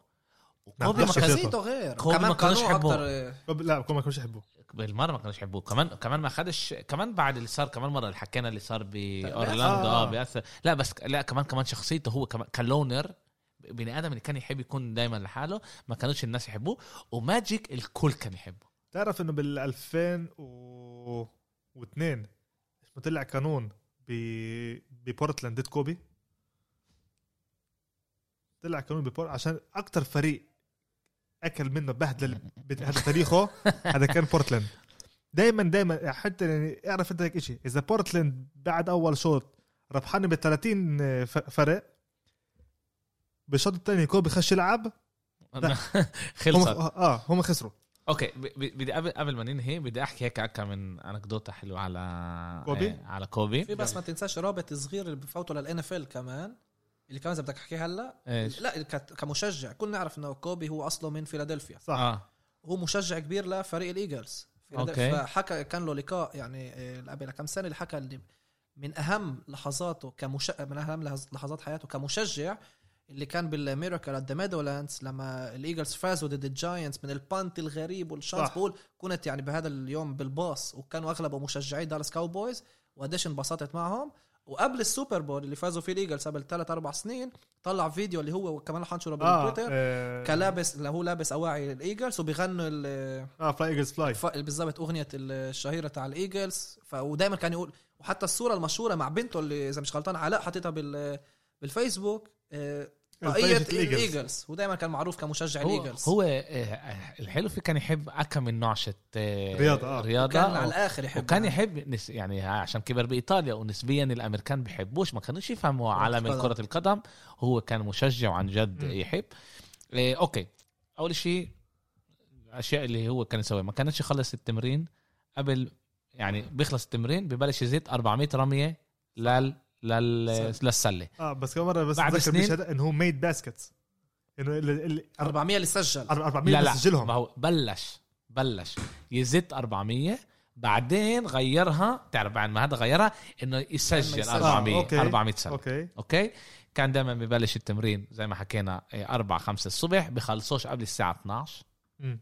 وكوبي نعم، ما شخصيته. كان غير. كوبي كمان ما كانوش يحبوه. كوبي- لا كوبي ما كانش يحبه. بالمرة ما كانوش يحبوه. كمان كمان ما خدش كمان بعد اللي صار كمان مرة اللي حكينا اللي صار باورلاندو آه. آه. بيأثر. لا بس لا كمان كمان شخصيته هو كمان ك loner بني آدم اللي كان يحب يكون دائما لحاله ما كانوش الناس يحبوه. وماجيك الكل كان يحبه. تعرف إنه بال 2002 اسمه طلع قانون ب ببورتلاند ضد كوبي؟ طلع قانون ببور عشان أكتر فريق أكل منه بهدله هذا تاريخه هذا كان بورتلاند. دائما دائما حتى يعني اعرف أنت هيك شيء إذا بورتلاند بعد أول شوط ربحان ب 30 ف- فرق بالشوط الثاني كوبي خش يلعب هم خلصت. آه هم خسروا. okay بدي قبل قبل ما ننهي بدي أحكي هيك كم من انكدوته حلوة على كوبي؟ إيه، على كوبي. في بس ما تنساش رابط صغير اللي بفوتوا لل NFL كمان. اللي كمان إذا بدك أحكيه هلا إيش؟ لا ك- كمشجع كلنا نعرف إنه كوبي هو أصله من فيلادلفيا. صح. آه. هو مشجع كبير لفريق الإيجلز. okay. فحكى كان له لقاء يعني آه، قبل كم سنة اللي حكى اللي من أهم لحظاته كمش من أهم لحظ- لحظات حياته كمشجع اللي كان بال Miracle at the Meadowlands لما الإيجلز فازوا ضد الجاينتس من ال punt الغريب وال chance. بقول كنت يعني بهذا اليوم بالباص وكانوا اغلبهم مشجعي دالاس كاوبويز وقديش انبسطت معهم. وقبل السوبر بول اللي فازوا فيه الإيجلز قبل ثلاث أربع سنين طلع فيديو اللي هو كمان رح ننشره آه بالتويتر آه, كان لابس اللي هو لابس أواعي الإيجلز وبيغنوا ال- آه Fly Eagles Fly بالضبط أغنية الشهيرة تاع الإيجلز. ودائما كان يقول وحتى الصورة المشهورة مع بنته اللي إذا مش غلطان علاء حاططها بال بالفيسبوك آه، الإيجلز. الايجلز ودائما كان معروف كمشجع هو, الايجلز هو آه، الحلو فيه كان يحب أكم من نوعشة آه، رياضة، آه. رياضة كان على الآخر يحب وكان يحب نس يعني عشان كبر بإيطاليا ونسبيا الأمريكان بيحبوش ما كانوش يفهموا عالم القدم. كرة القدم هو كان مشجع وعن جد. يحب إيه okay أول شيء الأشياء اللي هو كان يسويها ما كانش يخلص التمرين قبل يعني بيخلص التمرين ببلش يزيد 400 رمية لل لل للسله آه بس كم مرة بس بعد بتذكر سنين- مشهد إنه هو made baskets إنه ال- ال- 400 اللي سجل 400 لا لا. بسجلهم ما هو بلش بلش. يزيد 400 بعدين غيرها. تعرف بعد ما هذا غيرها؟ إنه يسجل يسجل. 400 آه، okay. 400 سنة. okay. okay؟ كان دائما ببلش التمرين زي ما حكينا 4 5 الصبح بخلصوش قبل الساعة 12 مم.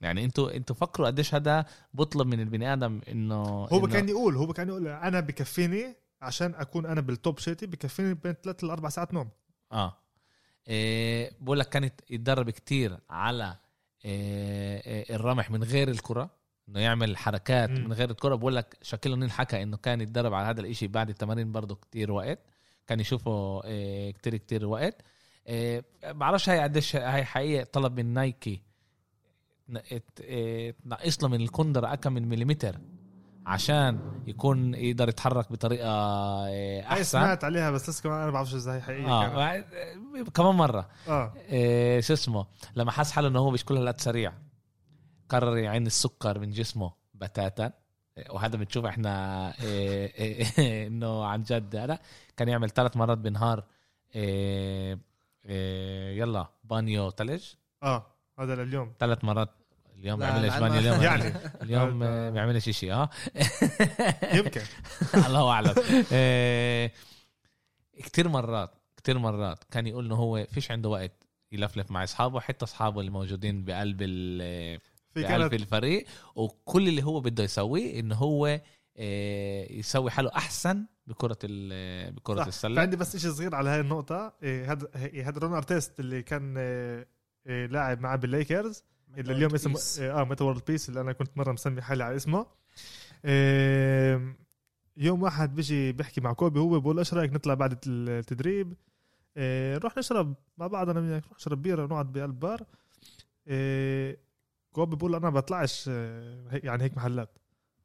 يعني أنتوا أنتوا فكروا قديش هذا بطلب من البني آدم إنه هو إنه- كان يقول هو كان يقول أنا بكفيني عشان أكون أنا بال top shape بكفيني بين ثلاث لاربع ساعات نوم. آه. إيه بقول لك كانت يتدرب كتير على إيه الرمح من غير الكرة إنه يعمل حركات مم. من غير الكرة. بقول لك شاكيل اونيل حكى إنه كان يتدرب على هذا الإشي بعد التمارين برضه كتير وقت. كان يشوفه إيه كتير كتير وقت. إيه بعرفش هاي قديش هاي حقيقة طلب من نايكي تنقص له من الكندرة أكم من مليمتر. عشان يكون يقدر يتحرك بطريقة إيه، هاي أحسن. سمعت عليها بس لسه كمان أنا ما بعرفش اذا هي حقيقيه كانت. بعد- كمان مرة. آه. إيه شو اسمه؟ لما حس حاله إنه هو مش كل هالقد سريع قرر يعين السكر من جسمه بتاتا. إيه، وهذا بنشوف إحنا إيه إيه إنه عن جد. هذا كان يعمل ثلاث مرات بالنهار إيه إيه يلا بانيو ثلج آه هذا لليوم. ثلاث مرات اليوم بيعملش ما- اليوم. يعني. اليوم آه، بيعملش شيء آه؟ يمكن. الله أعلم. إيه، كتير مرات كتير مرات كان يقول إنه هو فيش عنده وقت يلفلف مع أصحابه حتى أصحابه اللي موجودين بقلب ال- في بقلب الفريق. وكل اللي هو بده يسويه إنه هو إيه، يسوي حاله أحسن بكرة ال- بكرة صح. السلة. عندي بس شيء صغير على هاي النقطة. إيه، هذا هذا رون أرتيست اللي كان لاعب معاه بالليكرز اللي اليوم اسمه آه ميتا وورلد بيس اللي أنا كنت مرة مسمي حالي على اسمه. يوم واحد بيجي بيحكي مع كوبي هو بقول إيش رأيك نطلع بعد التدريب؟ إيه، نروح نشرب مع بعض أنا وياك نروح نشرب بيرة ونقعد بقلب بار إيه، كوبي بقول له أنا ما بطلعش هيك- يعني هيك محلات.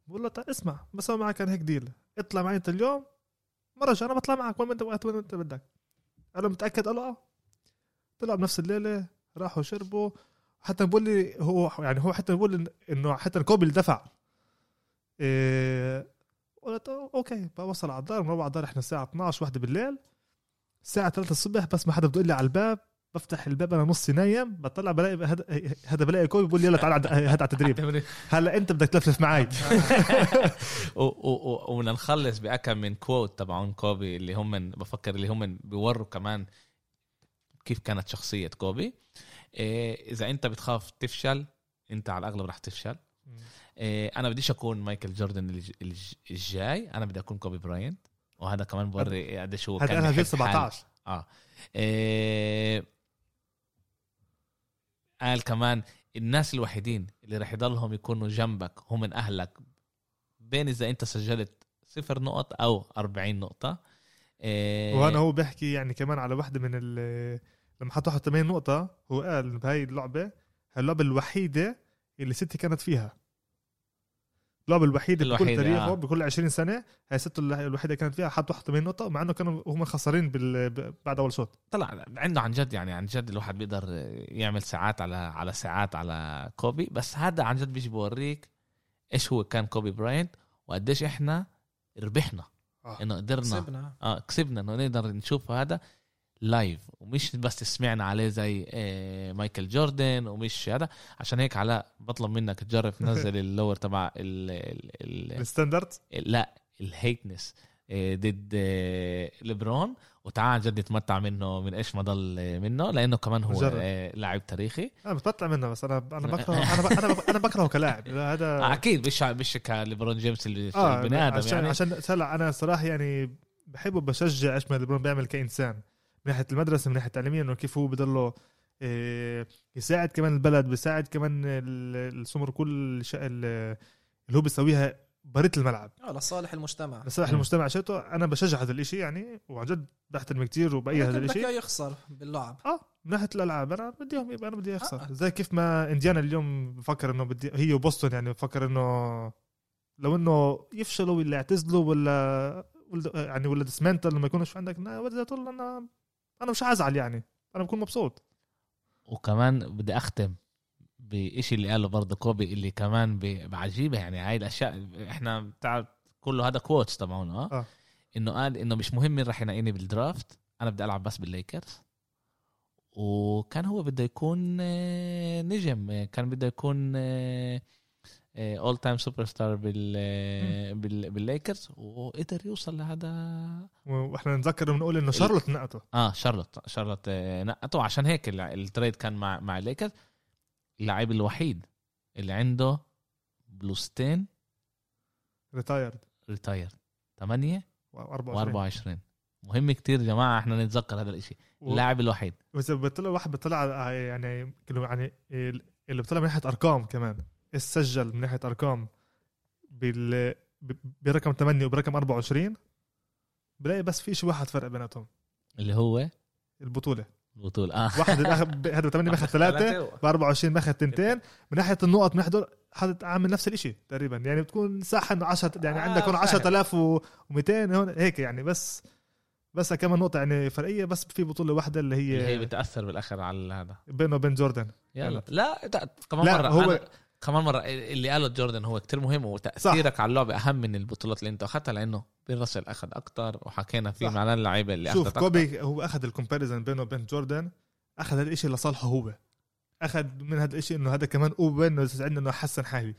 بقول له تعال اسمع بسوي معك كان هيك deal. اطلع معي أنت اليوم مرة أنا بطلع معك وين انت وقت وين أنت بدك؟ له متأكد؟ قال له آه. طلعوا بنفس الليلة راحوا شربوا. حتى بقول لي هو يعني هو حتى بقول إنه حتى كوبي دفع. إيه قلت okay بوصل على الدار بنروح على الدار إحنا الساعة 12 واحدة بالليل. الساعة 3 الصبح بس ما حدا بدق لي على الباب. بفتح الباب أنا نصي نايم بطلع بلاقي هذا هذا بلاقي كوبي بقول لي يلا تعال هات على التدريب. هلا أنت بدك تلفلف معي وبدنا نخلص بأكم من quote تبعون كوبي اللي هم بفكر اللي هم بيوروا كمان كيف كانت شخصية كوبي. إيه إذا أنت بتخاف تفشل أنت على الأغلب رح تفشل. إيه أنا بديش أكون مايكل جوردن الج- الج- الجاي أنا بدي أكون كوبي براينت. وهذا كمان بوري قديش هو هذا كان أنا حاله. 17 آه. إيه قال كمان الناس الوحيدين اللي رح يضلهم يكونوا جنبك هم من أهلك. بين إذا أنت سجلت صفر نقط أو 40 نقطة. إيه وهنا هو بيحكي يعني كمان على واحدة من ال لما حط 81 نقطة هو قال بهاي اللعبة اللعبة الوحيدة اللي ستي كانت فيها. اللعبة الوحيدة بكل الوحيدة، تاريخه آه. بكل 20 سنة هي سته الل- الوحيدة كانت فيها حط 81 نقطة مع إنه كانوا هم خسرين بال... بعد أول شوط. طلع عنده عن جد يعني عن جد الواحد بيقدر يعمل ساعات على على ساعات على كوبي. بس هذا عن جد بيجي بوريك إيش هو كان كوبي براينت وقديش إحنا ربحنا آه. إنه قدرنا. كسبنا. آه كسبنا إنه نقدر نشوف هذا. live ومش بس سمعنا عليه زي آه مايكل جوردن ومش هذا. عشان هيك علاء بطلب منك تجرب تنزل اللور تبع ال ال ال ال standard لا ال hateness آه، ضد آه، ليبرون. وتعال جد نتمتع منه من إيش ما ضل آه، منه. لأنه كمان هو. آه، لاعب تاريخي. أنا بتطلع منه بس أنا أنا بكره أنا. أنا. أنا بكرهه كلاعب. لا، هذا آه، أكيد. مش مش كليبرون جيمس اللي آه البني آدم عشان يعني. عشان هلا أنا صراحة يعني بحبه بشجع إيش ما ليبرون بيعمل كإنسان. من ناحية المدرسة من ناحية التعليمية إنه كيف هو بضله إيه، يساعد كمان البلد بيساعد كمان ال- السمر كل اللي هو بيسويها بريت الملعب. آه لصالح المجتمع. لصالح مم. المجتمع. شيته أنا بشجع هذا الإشي يعني وعن جد بحترم كتير وبأيد هذا بدك الإشي. إياه يخسر باللعب. آه من ناحية الألعاب أنا بديهم يبقى أنا بدي اخسر آه. زي كيف ما إنديانا اليوم بفكر إنه بدي هي وبوسطن يعني بفكر إنه لو إنه يفشلوا ولا يعتزلوا ولا يعني ولا dismantle لما يكونش عندك ولا طول أنا أنا مش حازعل يعني. أنا بكون مبسوط. وكمان بدي أختم بإشي اللي قاله برضه كوبي اللي كمان بعجيبة يعني. هاي الأشياء إحنا بتاع كله هذا quotes تبعونا. آه. آه. إنه قال إنه مش مهم مين راح ينقيني بال draft أنا بدي ألعب بس بالليكرز. وكان هو بده يكون آه، نجم. آه، كان بده يكون all time superstar بال آه، بال- بالليكرز. وقدر يوصل لهذا. وإحنا نتذكر بنقول إنه شارلوت نقته آه شارلوت شارلوت آه، نقته عشان هيك ال- ال trade كان مع مع الليكرز. اللاعب الوحيد اللي عنده بلوزتين retired retire 8 و24 و24 مهم كتير يا جماعة إحنا نتذكر هذا الإشي. اللاعب الوحيد. واذا بيطلع واحد بيطلع على- يعني يعني اللي بيطلع من ناحية أرقام كمان. سجل من ناحية أرقام بال برقم 8 وبرقم 24 بلاقي بس في شيء واحد فرق بيناتهم. اللي هو؟ البطولة. البطولة. آه. واحد هذا 8 ماخذ ثلاثة. ب 24 ماخذ تنتين. من ناحية النقط من ناحية دول حاطط عامل نفس الشيء تقريبا. يعني بتكون صح إنه 10 يعني آه، عندك هون فاهم. 10200 هون هيك يعني. بس بس كمان نقطة يعني فرقية بس في بطولة واحدة اللي اللي هي هي بتأثر بالآخر على هذا. بينه وبين جوردن. يلا. لا ده كمان لا مرة. هو هو كمان مرة اللي قاله جوردن هو كتير مهم وتأثيرك على اللعبة أهم من البطولات اللي أنت أخذتها لأنه بين راسل أخذ أكتر وحكينا في صح. معنا اللعيبة اللي شوف أخذت كوبي هو أخذ ال comparison بينه وبين جوردن أخذ هذا الشيء لصالحه هو. أخذ من هذا الشيء إنه هذا كمان open إنه يساعدنا إنه أحسن حالي.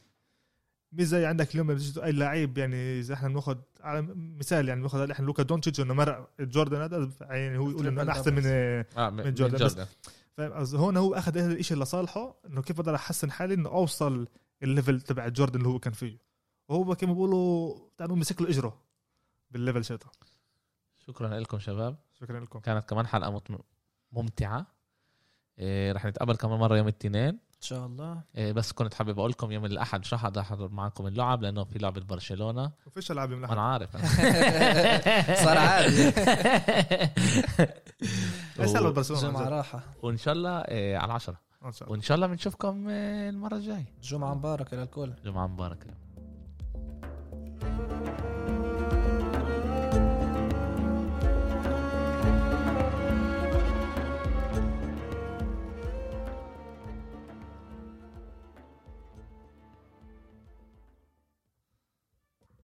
مش زي عندك اليوم أي لعيب يعني إذا إحنا بناخذ على مثال يعني بناخذ إحنا لوكا دونتشيتش إنه مرق جوردن هذا يعني هو يقول إنه أنا أحسن من آه من, من جوردن. جوردن, بس- فاهم؟ قصدي؟ هون هو أخذ هذا الشيء لصالحه إنه كيف بقدر أحسن حالي إنه أوصل ال level تبع جوردن اللي هو كان فيه. وهو كما بيقولوا تعالوا مسك له إجره بال level شيته شكرا لكم شباب. شكرا لكم. كانت كمان حلقة مت- ممتعة. إيه رح نتقابل كمان مرة يوم الاثنين. شاء الله. إيه بس كنت حابب أقول لكم يوم الأحد مش رح أحضر معكم اللعب؟ لأنه في لعبة برشلونة. وفيش ألعاب يوم أنا الأحد. عارف صار عادي. إيش قالوا برشلونة. عن جمعة جد؟ راحة. وإن شاء الله إيه على العشرة إن شاء الله. وإن شاء الله بنشوفكم إيه المرة الجايه جمعة مباركة للكل. جمعة مباركة.